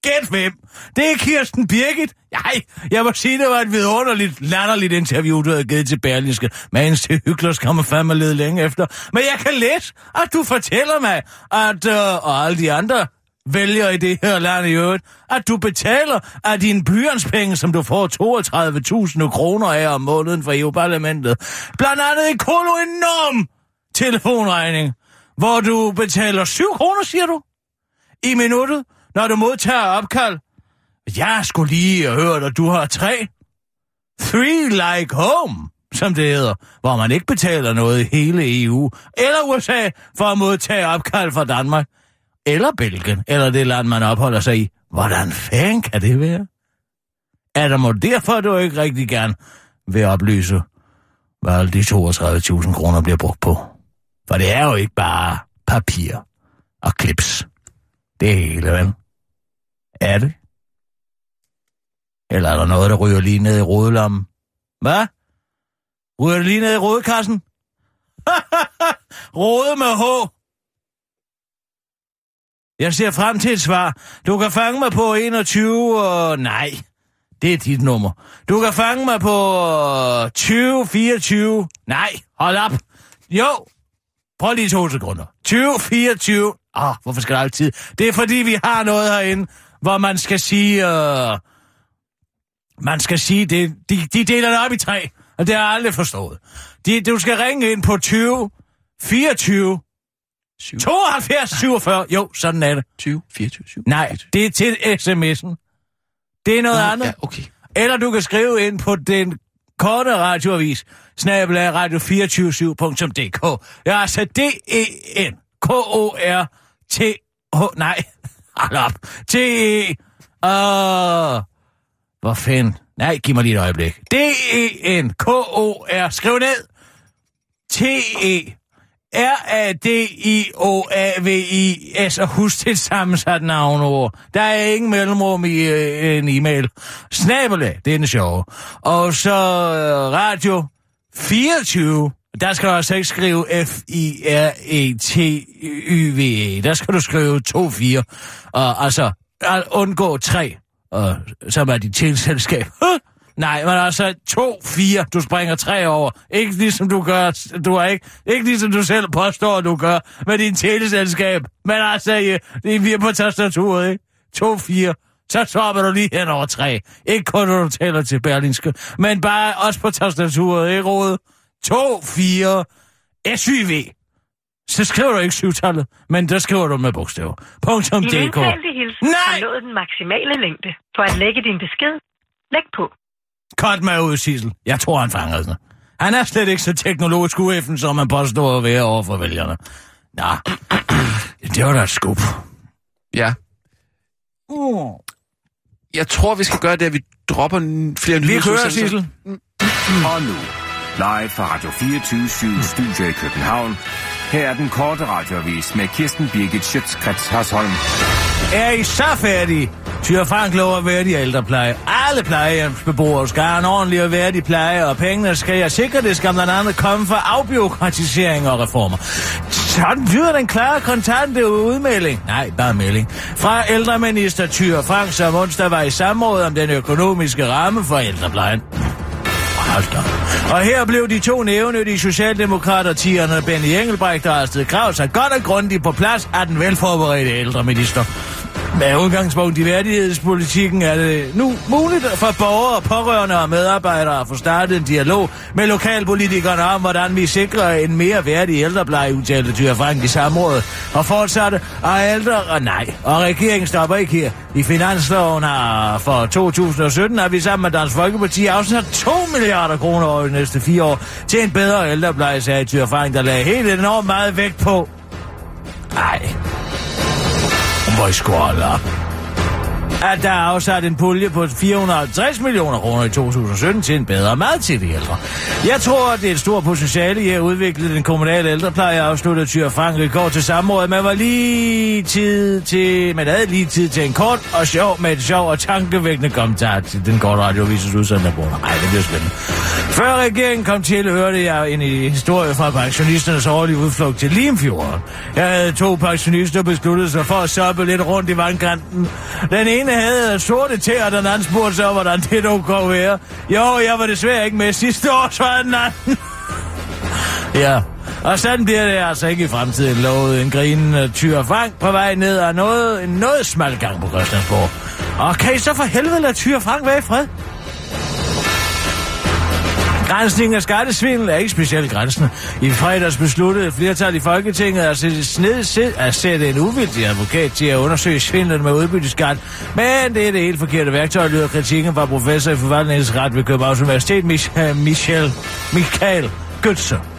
Gæt hvem? Det er Kirsten Birgit. Nej, jeg må sige, det var et vidunderligt, latterligt interview, du havde givet til Berlingske. Men til Hyklers kommer fandme led længe efter. Men jeg kan læse, at du fortæller mig, at, øh, og alle de andre vælger i det her land i øvrigt, at du betaler af dine blyantspenge, som du får 32.000 kroner af om måneden fra EU-parlamentet. Blandt andet en kolo enorm telefonregning, hvor du betaler 7 kroner, siger du? i minuttet, når du modtager opkald. Jeg skulle lige have hørt, at du har tre. Three like home, som det hedder, hvor man ikke betaler noget i hele EU eller USA for at modtage opkald fra Danmark. Eller Belgien, eller det land, man opholder sig i. Hvordan fanden kan det være? Er der må derfor, du ikke rigtig gerne vil oplyse, hvad alle de 32.000 kroner bliver brugt på? For det er jo ikke bare papir og klips. Det hele, vel? Er det? Eller er der noget, der ryger lige ned i rodelommen? Hvad? Ryger det lige ned i rodekassen? Rode med H. Jeg ser frem til et svar. Du kan fange mig på 21 og... Øh, nej, det er dit nummer. Du kan fange mig på øh, 20, 24... Nej, hold op. Jo, prøv lige to sekunder. 20, 24... Ah, oh, hvorfor skal der altid... Det er fordi, vi har noget herinde, hvor man skal sige... Øh... Man skal sige, det, de, de deler det op i tre, og det har jeg aldrig forstået. De, du skal ringe ind på 20, 24, 72, 47. Jo, sådan er det. 20, 24, 7. Nej, det er til sms'en. Det er noget Nå, andet. ja, okay. Eller du kan skrive ind på den korte radioavis, snabelag radio247.dk. Ja, altså E D-E-N K-O-R-T-H... Nej, hold op. T-E... Uh, hvor fanden? Nej, giv mig lige et øjeblik. D-E-N-K-O-R. Skriv ned. T-E... R-A-D-I-O-A-V-I-S, og husk til sammensat navnord. Der er ingen mellemrum i øh, en e-mail. Snabelag, det er den sjove. Og så øh, radio 24, der skal du altså ikke skrive F-I-R-E-T-Y-V-E. Der skal du skrive 2-4. Og altså, undgå 3, og, som er dit teleselskab. Nej, men altså 2-4, du springer tre over. Ikke ligesom du gør, du er ikke, ikke ligesom du selv påstår, du gør med din teleselskab. Men altså, ja, det er vi på tastaturet, ikke? 2-4. Så topper du lige hen over tre. Ikke kun, når du taler til Berlinske, men bare også på tastaturet, ikke, Rode? 2-4. SYV. Så skriver du ikke syvtallet, men der skriver du med bogstaver. Punktum DK. indtalte hilsen Nej! har nået den maksimale længde. For at lægge din besked, læg på. Cut mig ud, Sissel. Jeg tror, han fanger den. Han er slet ikke så teknologisk ueffen, som man påstår at være over for vælgerne. Nå, det var da et skub. Ja. Jeg tror, vi skal gøre det, at vi dropper flere Vi kører. Sissel. Og nu, live fra Radio 24 Studio i København. Her er den korte radiovis med Kirsten Birgit Schøtzgrads Hasholm. Er I så færdige? Tyre Frank lover værdig ældrepleje. Alle plejehjemsbeboere skal have en ordentlig og værdig pleje, og pengene skal jeg sikre, det skal blandt andet komme fra afbiokratisering og reformer. Sådan lyder den klare kontante udmelding. Nej, bare melding. Fra ældreminister Tyre Frank, som onsdag var i samråd om den økonomiske ramme for ældreplejen. Og her blev de to nævnyttige socialdemokrater, tierne Benny Engelbrecht og Astrid Krav, så godt og grundigt på plads af den velforberedte ældreminister. Med udgangspunkt i værdighedspolitikken er det nu muligt for borgere, pårørende og medarbejdere at få startet en dialog med lokalpolitikerne om, hvordan vi sikrer en mere værdig ældrepleje, udtalte Tyre Frank i samrådet. Og fortsatte, og ældre, og nej, og regeringen stopper ikke her. I finansloven har for 2017 har vi sammen med Dansk Folkeparti afsat 2 milliarder kroner over de næste fire år til en bedre ældrepleje, sagde Tyre Frank, der lagde helt enormt meget vægt på. Nej, hvor I skulle holde op. At der er afsat en pulje på 450 millioner kroner i 2017 til en bedre mad til de ældre. Jeg tror, at det er et stort potentiale i at udvikle den kommunale ældrepleje, afsluttede Tyr Frank i går til samrådet, men var lige tid til, men havde lige tid til en kort og sjov med et sjov og tankevækkende kommentar til den korte radiovises udsendte bruger. Ej, det bliver spændende. Før regeringen kom til, hørte jeg en historie fra pensionisternes årlige udflugt til Limfjorden. Jeg havde to pensionister besluttet sig for at soppe lidt rundt i vandkanten. Den ene havde sorte tæer, den anden spurgte så, hvordan det dog kunne være. Jo, jeg var desværre ikke med sidste år, så den anden. ja, og sådan bliver det altså ikke i fremtiden, lovede en grinende tyr Frank på vej ned af noget, en noget smal gang på Christiansborg. Og kan I så for helvede lade tyr Frank være i fred? Grænsningen af skattesvindel er ikke specielt grænsende. I fredags besluttede et flertal i Folketinget at sætte, sned, sæt, at sætte en uvildig advokat til at undersøge svindlen med udbytteskat. Men det er det helt forkerte værktøj, lyder kritikken fra professor i forvaltningsret ved Københavns Universitet, Mich- Michel, Michael Götze.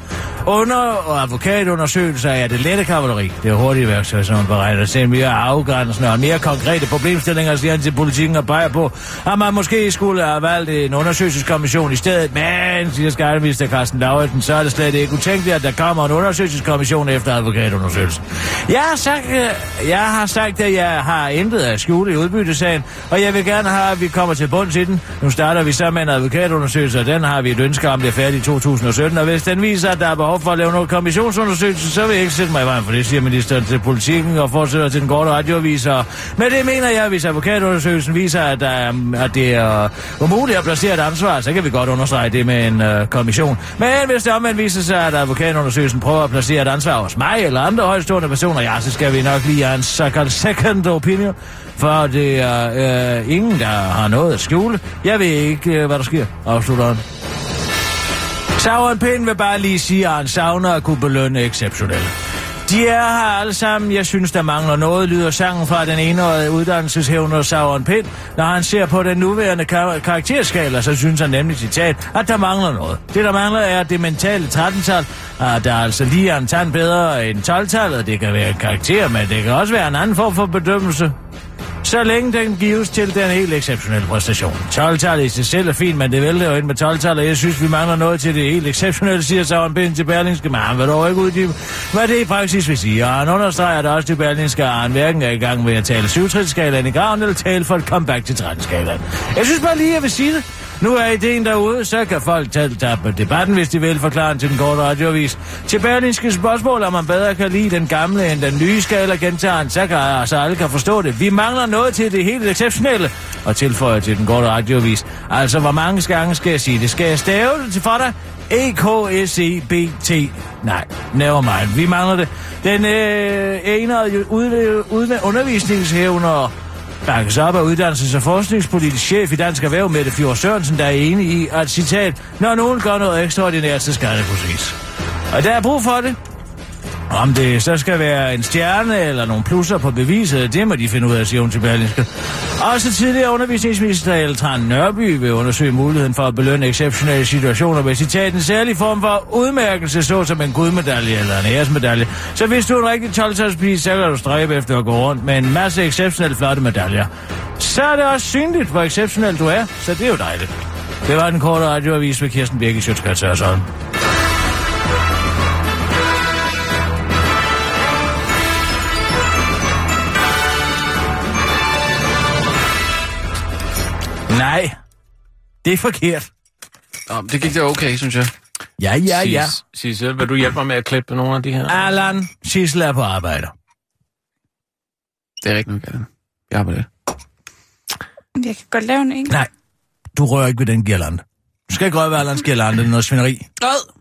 Under og advokatundersøgelser er det lette kavaleri. Det er hurtige værktøj, som man beregner selv mere afgrænsende og mere konkrete problemstillinger, siger han til politikken og peger på, at man måske skulle have valgt en undersøgelseskommission i stedet. Men, siger skatteminister Carsten Lauritsen, så er det slet ikke utænkeligt, at der kommer en undersøgelseskommission efter advokatundersøgelsen. Jeg har sagt, øh, jeg har sagt at jeg har intet at skjule i udbyttesagen, og jeg vil gerne have, at vi kommer til bunds i den. Nu starter vi sammen med en advokatundersøgelse, og den har vi et ønske om, det er færdigt i 2017, og hvis den viser, at der er behov for at lave noget kommissionsundersøgelse, så vil jeg ikke sætte mig i vejen for det, siger ministeren til politikken og fortsætter til den korte radioavis. Og med det mener jeg, hvis advokatundersøgelsen viser, at, der er, at det er umuligt at placere et ansvar, så kan vi godt understrege det med en øh, kommission. Men hvis det omvendt viser sig, at advokatundersøgelsen prøver at placere et ansvar hos mig eller andre højstående personer, ja, så skal vi nok lige have en second, second opinion. For det er øh, ingen, der har noget at skjule. Jeg ved ikke, øh, hvad der sker, afslutter han. Sauron Pind vil bare lige sige, at han savner at kunne belønne exceptionelle. De er her alle sammen. Jeg synes, der mangler noget, lyder sangen fra den enårige uddannelseshævner Sauron Pind. Når han ser på den nuværende kar- karakterskala, så synes han nemlig citat, at der mangler noget. Det, der mangler, er det mentale 13-tal, at ah, der altså lige er en tand bedre end 12-tallet. Det kan være en karakter, men det kan også være en anden form for bedømmelse så længe den gives til den helt exceptionelle præstation. 12-tallet i sig selv er fint, men det vælter jo ind med 12-tallet, jeg synes, vi mangler noget til det helt exceptionelle, siger Søren Pind til Berlingske, men han vil dog ikke uddybe, hvad det i praksis vil sige. Og han understreger det også til Berlingske, at han hverken er i gang med at tale 7 i graven, eller tale for et comeback til 13-skalaen. Jeg synes bare lige, jeg vil sige det. Nu er ideen derude, så kan folk tage, tage på debatten, hvis de vil forklare den til den korte radioavis. Til Berlinske spørgsmål, om man bedre kan lide den gamle end den nye skala, gentager han, så kan altså alle kan forstå det. Vi mangler noget til det helt exceptionelle. og tilføjer til den korte radioavis. Altså, hvor mange gange skal jeg sige det? Skal jeg stave det til for dig? E-K-S-E-B-T. Nej, never mind. Vi mangler det. Den øh, enede udne, undervisningshævner bakkes op af uddannelses- og forskningspolitisk chef i Dansk Erhverv, Mette Fjord Sørensen, der er enig i, at citat, når nogen gør noget ekstraordinært, så skal det kunne. Og der er brug for det. Om det så skal være en stjerne eller nogle plusser på beviset, det må de finde ud af, siger hun til Berlingske. Også tidligere undervisningsminister Eltran Nørby vil undersøge muligheden for at belønne exceptionelle situationer med citat en særlig form for udmærkelse, såsom en gudmedalje eller en æresmedalje. Så hvis du er en rigtig 12 så kan du stræbe efter at gå rundt med en masse exceptionelle flotte medaljer. Så er det også synligt, hvor exceptionel du er, så det er jo dejligt. Det var den korte radioavis med Kirsten Birke Sjøtskrets Hørsholm. Nej, det er forkert. Nå, det gik da okay, synes jeg. Ja, ja, ja. Sissel, vil du hjælpe mig med at klippe nogle af de her? Allan, Sissel er på arbejde. Det er rigtigt nok, Allan. Jeg arbejder. Jeg kan godt lave en enkelt. Nej, du rører ikke ved den girlande. Du skal ikke røre ved Allans girlande, det er noget svineri. Ad!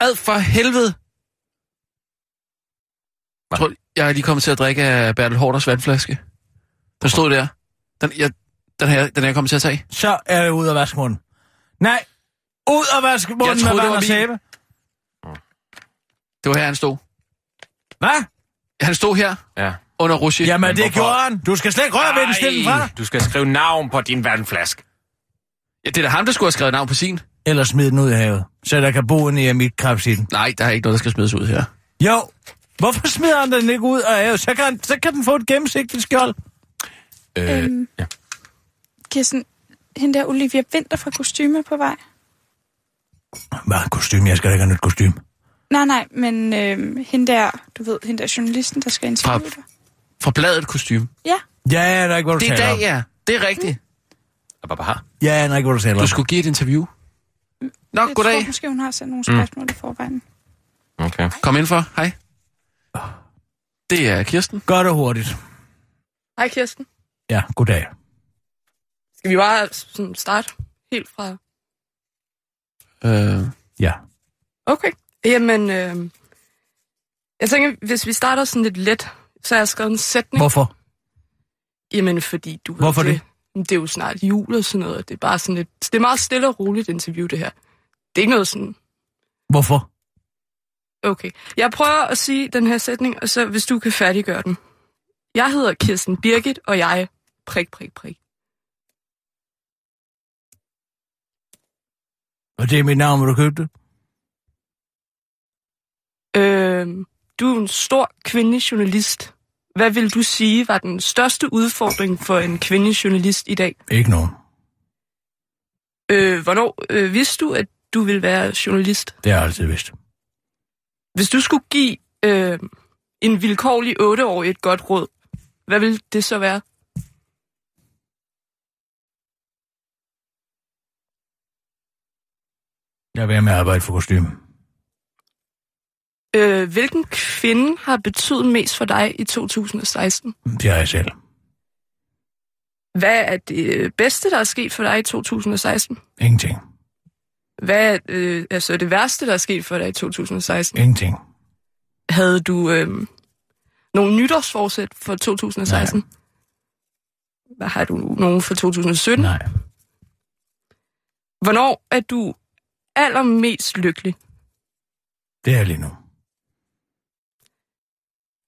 Ad for helvede! Jeg tror, jeg er lige kommet til at drikke af Bertel Hårders vandflaske. Der stod der. Den, jeg, den, her, den er jeg kommet til at tage. Så er det ud af vaske munden. Nej, ud af vaske munden Jeg troede, med det vand var og sæbe. Det var her, han stod. Hvad? Han stod her Ja. under Russia. Jamen, Men det hvorfor? gjorde han. Du skal slet ikke røre ved den stillen fra dig. du skal skrive navn på din vandflaske. Ja, det er da ham, der skulle have skrevet navn på sin. Eller smid den ud i havet, så der kan bo en i mit krebs i den. Nej, der er ikke noget, der skal smides ud her. Jo, hvorfor smider han den ikke ud af havet? Så kan, så kan den få et gennemsigtigt skjold. Øh, Øhm, ja. Kirsten, hende der Olivia Vinter fra kostyme er på vej. Hvad er kostume? Jeg skal da ikke have nyt kostume. Nej, nej, men øhm, hende der, du ved, hende der journalisten, der skal interviewe Fra- dig. Fra bladet kostume. Ja, Ja, jeg aner ikke, hvad du Det er i taler dag, om. ja. Det er rigtigt. Bare Ja, jeg aner ikke, hvad du taler Du om. skulle give et interview. Nå, jeg goddag. tror måske, hun har sendt nogle spørgsmål mm. i forvejen. Okay. Kom ind for. Hej. Det er Kirsten. Godt og hurtigt. Hej Kirsten. Ja, goddag. Skal vi bare sådan starte helt fra... Øh, Ja. Okay. Jamen, øh, jeg tænker, hvis vi starter sådan lidt let, så har jeg skrevet en sætning. Hvorfor? Jamen, fordi du Hvorfor det? Det er jo snart jul og sådan noget. Det er bare sådan lidt... Det er meget stille og roligt interview, det her. Det er ikke noget sådan... Hvorfor? Okay. Jeg prøver at sige den her sætning, og så hvis du kan færdiggøre den. Jeg hedder Kirsten Birgit, og jeg... Prik, prik, prik. Og det er mit navn, du købe det? Øh, du er en stor kvindelig journalist. Hvad vil du sige var den største udfordring for en kvindelig journalist i dag? Ikke nogen. Øh, hvornår øh, vidste du, at du ville være journalist? Det har jeg altid vidst. Hvis du skulle give øh, en vilkårlig otteårig et godt råd, hvad vil det så være? Jeg vil med at arbejde for kostume. Øh, hvilken kvinde har betydet mest for dig i 2016? Det har jeg selv. Hvad er det bedste, der er sket for dig i 2016? Ingenting. Hvad er øh, altså det værste, der er sket for dig i 2016? Ingenting. Havde du øh, nogle nytårsforsæt for 2016? Nej. Hvad har du nogen for 2017? Nej. Hvornår er du allermest lykkelig? Det er lige nu.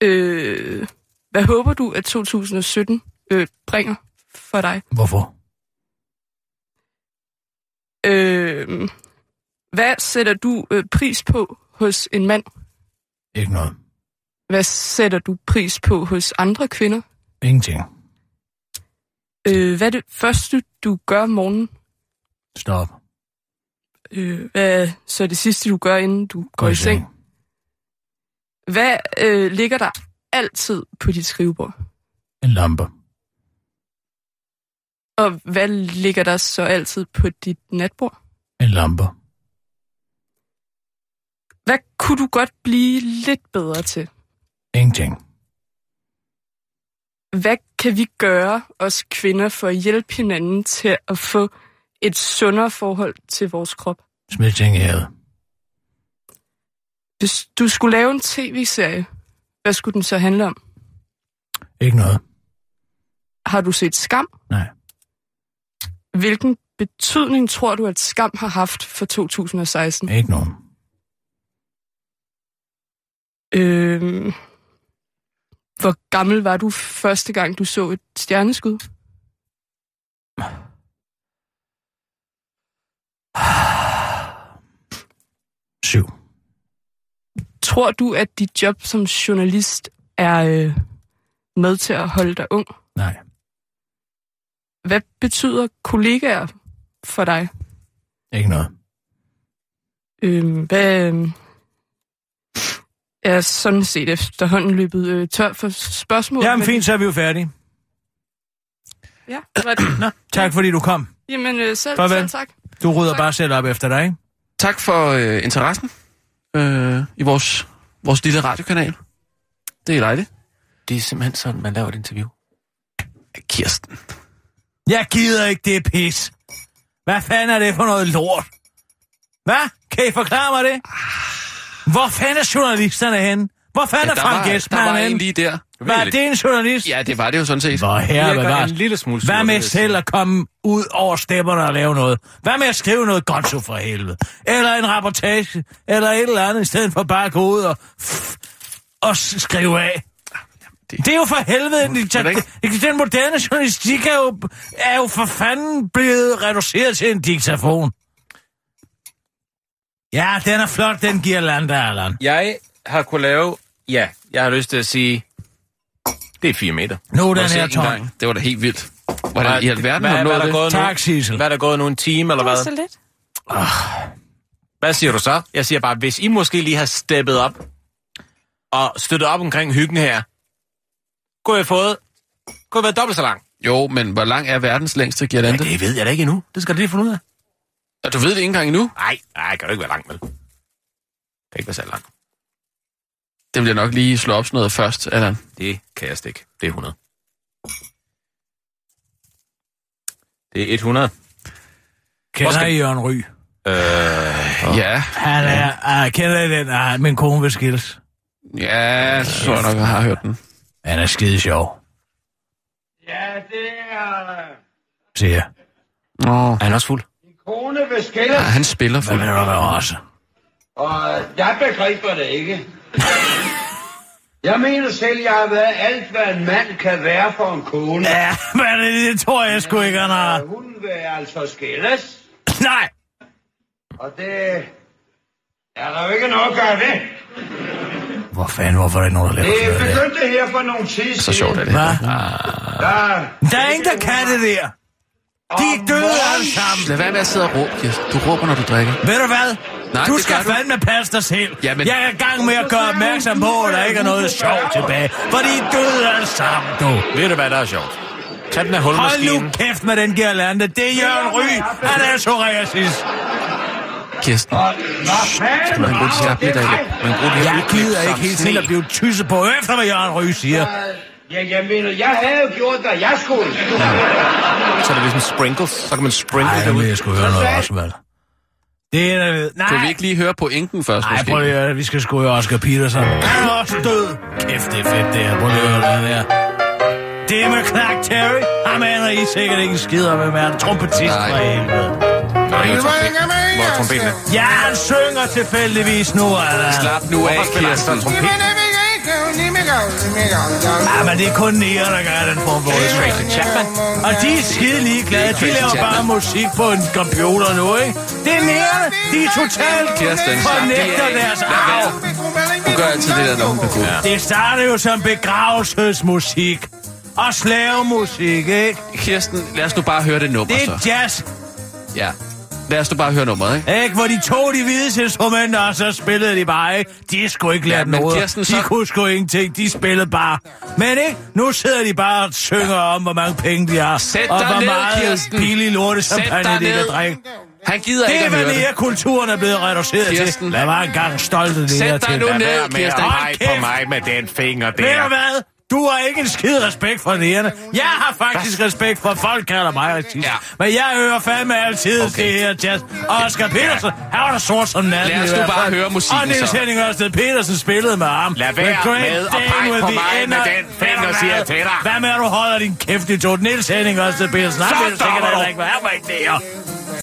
Øh, hvad håber du, at 2017 øh, bringer for dig? Hvorfor? Øh, hvad sætter du øh, pris på hos en mand? Ikke noget. Hvad sætter du pris på hos andre kvinder? Ingenting. Øh, hvad er det første, du gør om morgenen? Stop. Øh, hvad er så det sidste, du gør, inden du går i seng? Hvad øh, ligger der altid på dit skrivebord? En lampe. Og hvad ligger der så altid på dit natbord? En lampe. Hvad kunne du godt blive lidt bedre til? Ingenting. hvad kan vi gøre, os kvinder, for at hjælpe hinanden til at få et sundere forhold til vores krop? Smid ting i havet. Hvis du skulle lave en tv-serie, hvad skulle den så handle om? Ikke noget. Har du set Skam? Nej. Hvilken betydning tror du, at Skam har haft for 2016? Ikke nogen. Øhm, hvor gammel var du første gang, du så et stjerneskud? Syv. Tror du, at dit job som journalist er øh, med til at holde dig ung? Nej. Hvad betyder kollegaer for dig? Ikke noget. Øhm, hvad øhm, er sådan set efterhånden løbet øh, tør for spørgsmål? Jamen men- fint, så er vi jo færdige. Ja, var det. Nå, tak fordi du kom. Jamen øh, selv, Farvel. selv tak. Du rydder bare selv op efter dig, ikke? Tak for øh, interessen øh, i vores, vores lille radiokanal. Det er dejligt. Det er simpelthen sådan, man laver et interview. Kirsten. Jeg gider ikke det pis. Hvad fanden er det for noget lort? Hvad? Kan I forklare mig det? Hvor fanden er journalisterne henne? Hvor fanden Ja, er Frank var, Esmann der var en henne? lige der. Hvad er det en journalist? Ja, det var det jo sådan set. Hvor herre bevares. en lille smule Hvad med selv at komme ud over stepperne og lave noget? Hvad med at skrive noget gonzo for helvede? Eller en rapportage? Eller et eller andet, i stedet for bare at gå ud og, og s- skrive af? Det er jo for helvede, den, den, den moderne journalistik er jo, er jo for fanden blevet reduceret til en diktafon. Ja, den er flot, den giver land Allan. Jeg har kunnet lave... Ja, jeg har lyst til at sige... Det er 4 meter. Nu er den her tom. gang? Det var da helt vildt. Hvordan i alverden hvad, har du hvad er nået der det? Tak, Sissel. Hvad er der gået nu? En time, eller Det var hvad? så lidt. Hvad siger du så? Jeg siger bare, hvis I måske lige har steppet op og støttet op omkring hyggen her, kunne jeg fået... Kunne jeg været dobbelt så lang. Jo, men hvor lang er verdens længste girlande? Ja, det ved jeg da ikke endnu. Det skal du lige finde ud af. Og du ved det ikke engang endnu? Nej, nej, kan du ikke være lang, vel? Kan ikke være så lang. Det jeg nok lige slå op sådan noget først, Allan. Det kan jeg stikke. Det er 100. Det er 100. Kender skal- I Jørgen Ry? Øh, Ja, Han er, uh, kender I den? Uh, min kone vil skilles. ja, jeg tror jeg nok, jeg har hørt den. Han er skide sjov, Ja, det er... siger jeg. Nå, er han også fuld? Kone vil skille, ja, han spiller fuld. mener du med også? og jeg begriber det ikke. Jeg mener selv, jeg har været alt, hvad en mand kan være for en kone. Ja, men det, det tror jeg sgu ikke, han har. Hun vil altså skilles, Nej! og det er der jo ikke noget at gøre ved. Hvor fanden, hvorfor er der ikke nogen, der Det laver fløde der? begyndte her for nogle tid siden. Så sjovt er det. Hvad? Der, Der er ingen, der kan det der. De er døde alle sammen. Lad være med at sidde og råbe, Kirsten. Du råber, når du drikker. Ved du hvad? Nej, du det skal gør du. fandme passe dig selv. Jamen- Jeg er i gang med at gøre opmærksom på, at der ikke er noget sjovt tilbage. For de er døde alle sammen, du. Ved du, hvad der er sjovt? Tag den her Hold hulmaskine. nu kæft med den girlande. Det er Jørgen Ry. Han er psoriasis. Kirsten, hvad fanden man gå til rager at blive det der mig? Men brug det Jeg gider ikke hele tiden at blive tysset på efter, hvad Jørgen Ry siger. Ja, jeg mener, jeg havde jo gjort, hvad jeg skulle. Så er det ligesom sprinkles. Så kan man sprinkle Nej, det ud. vil jeg sgu høre noget også, vel? Det er der ved. Nej, Kan vi ikke lige høre pointen først, Nej, måske? prøv lige at høre, vi skal sgu høre Oscar Peterson. Han er også død. Kæft, det er fedt, det her. Prøv lige at høre det der. Det er med Clark Terry. Ham aner I sikkert ikke en skid om, hvem er en trompetist Nej. for helvede. Hvor er trompeten? Ja, han synger tilfældigvis nu. Slap nu af, Hvorfor spiller han så Kirsten. Ja, men det er kun nære, der gør den form for Tracy Chapman. Og de er skide ligeglade. De laver bare musik på en computer nu, ikke? Det er nærende. De er totalt fornægter deres arv. Hun gør altid det der, når hun fuld. Det startede jo som begravelsesmusik. Og slavemusik, ikke? Kirsten, lad os nu bare høre det nummer, Det så. er jazz, Ja. Lad os nu bare høre nummeret, ikke? ikke? Hvor de tog de hvide instrumenter, og så spillede de bare, ikke? De skulle ikke lære Ja, ja, noget. Kirsten, De så- kunne sgu ingenting. De spillede bare. Men ikke? Nu sidder de bare og synger om, hvor mange penge de har. Sæt og dig hvor ned, meget Kirsten. billig lorte champagne de kan drikke. Han gider Det ikke er, at hvad høre det det. er, kulturen er blevet reduceret Kirsten. til. Hvad var engang stolte det Sæt her dig til? nu Hvad- ned, Kirsten. Hold kæft. på mig med den finger Ved du der. hvad? Du har ikke en skid respekt for lærerne. Jeg har faktisk respekt for, at folk kalder mig racist. Ja. Men jeg hører fandme altid okay. det her jazz. Og Oscar Petersen, han var da sort som natten. Lad os nu bare fald. høre musikken Og Niels. Henning Ørsted Petersen spillede med ham. Lad være med at pege på mig med den finger, siger til dig. Hvad med, at du holder din kæft i to? Niels Henning Ørsted Petersen. Han ved sikkert ikke, hvad han var ikke der.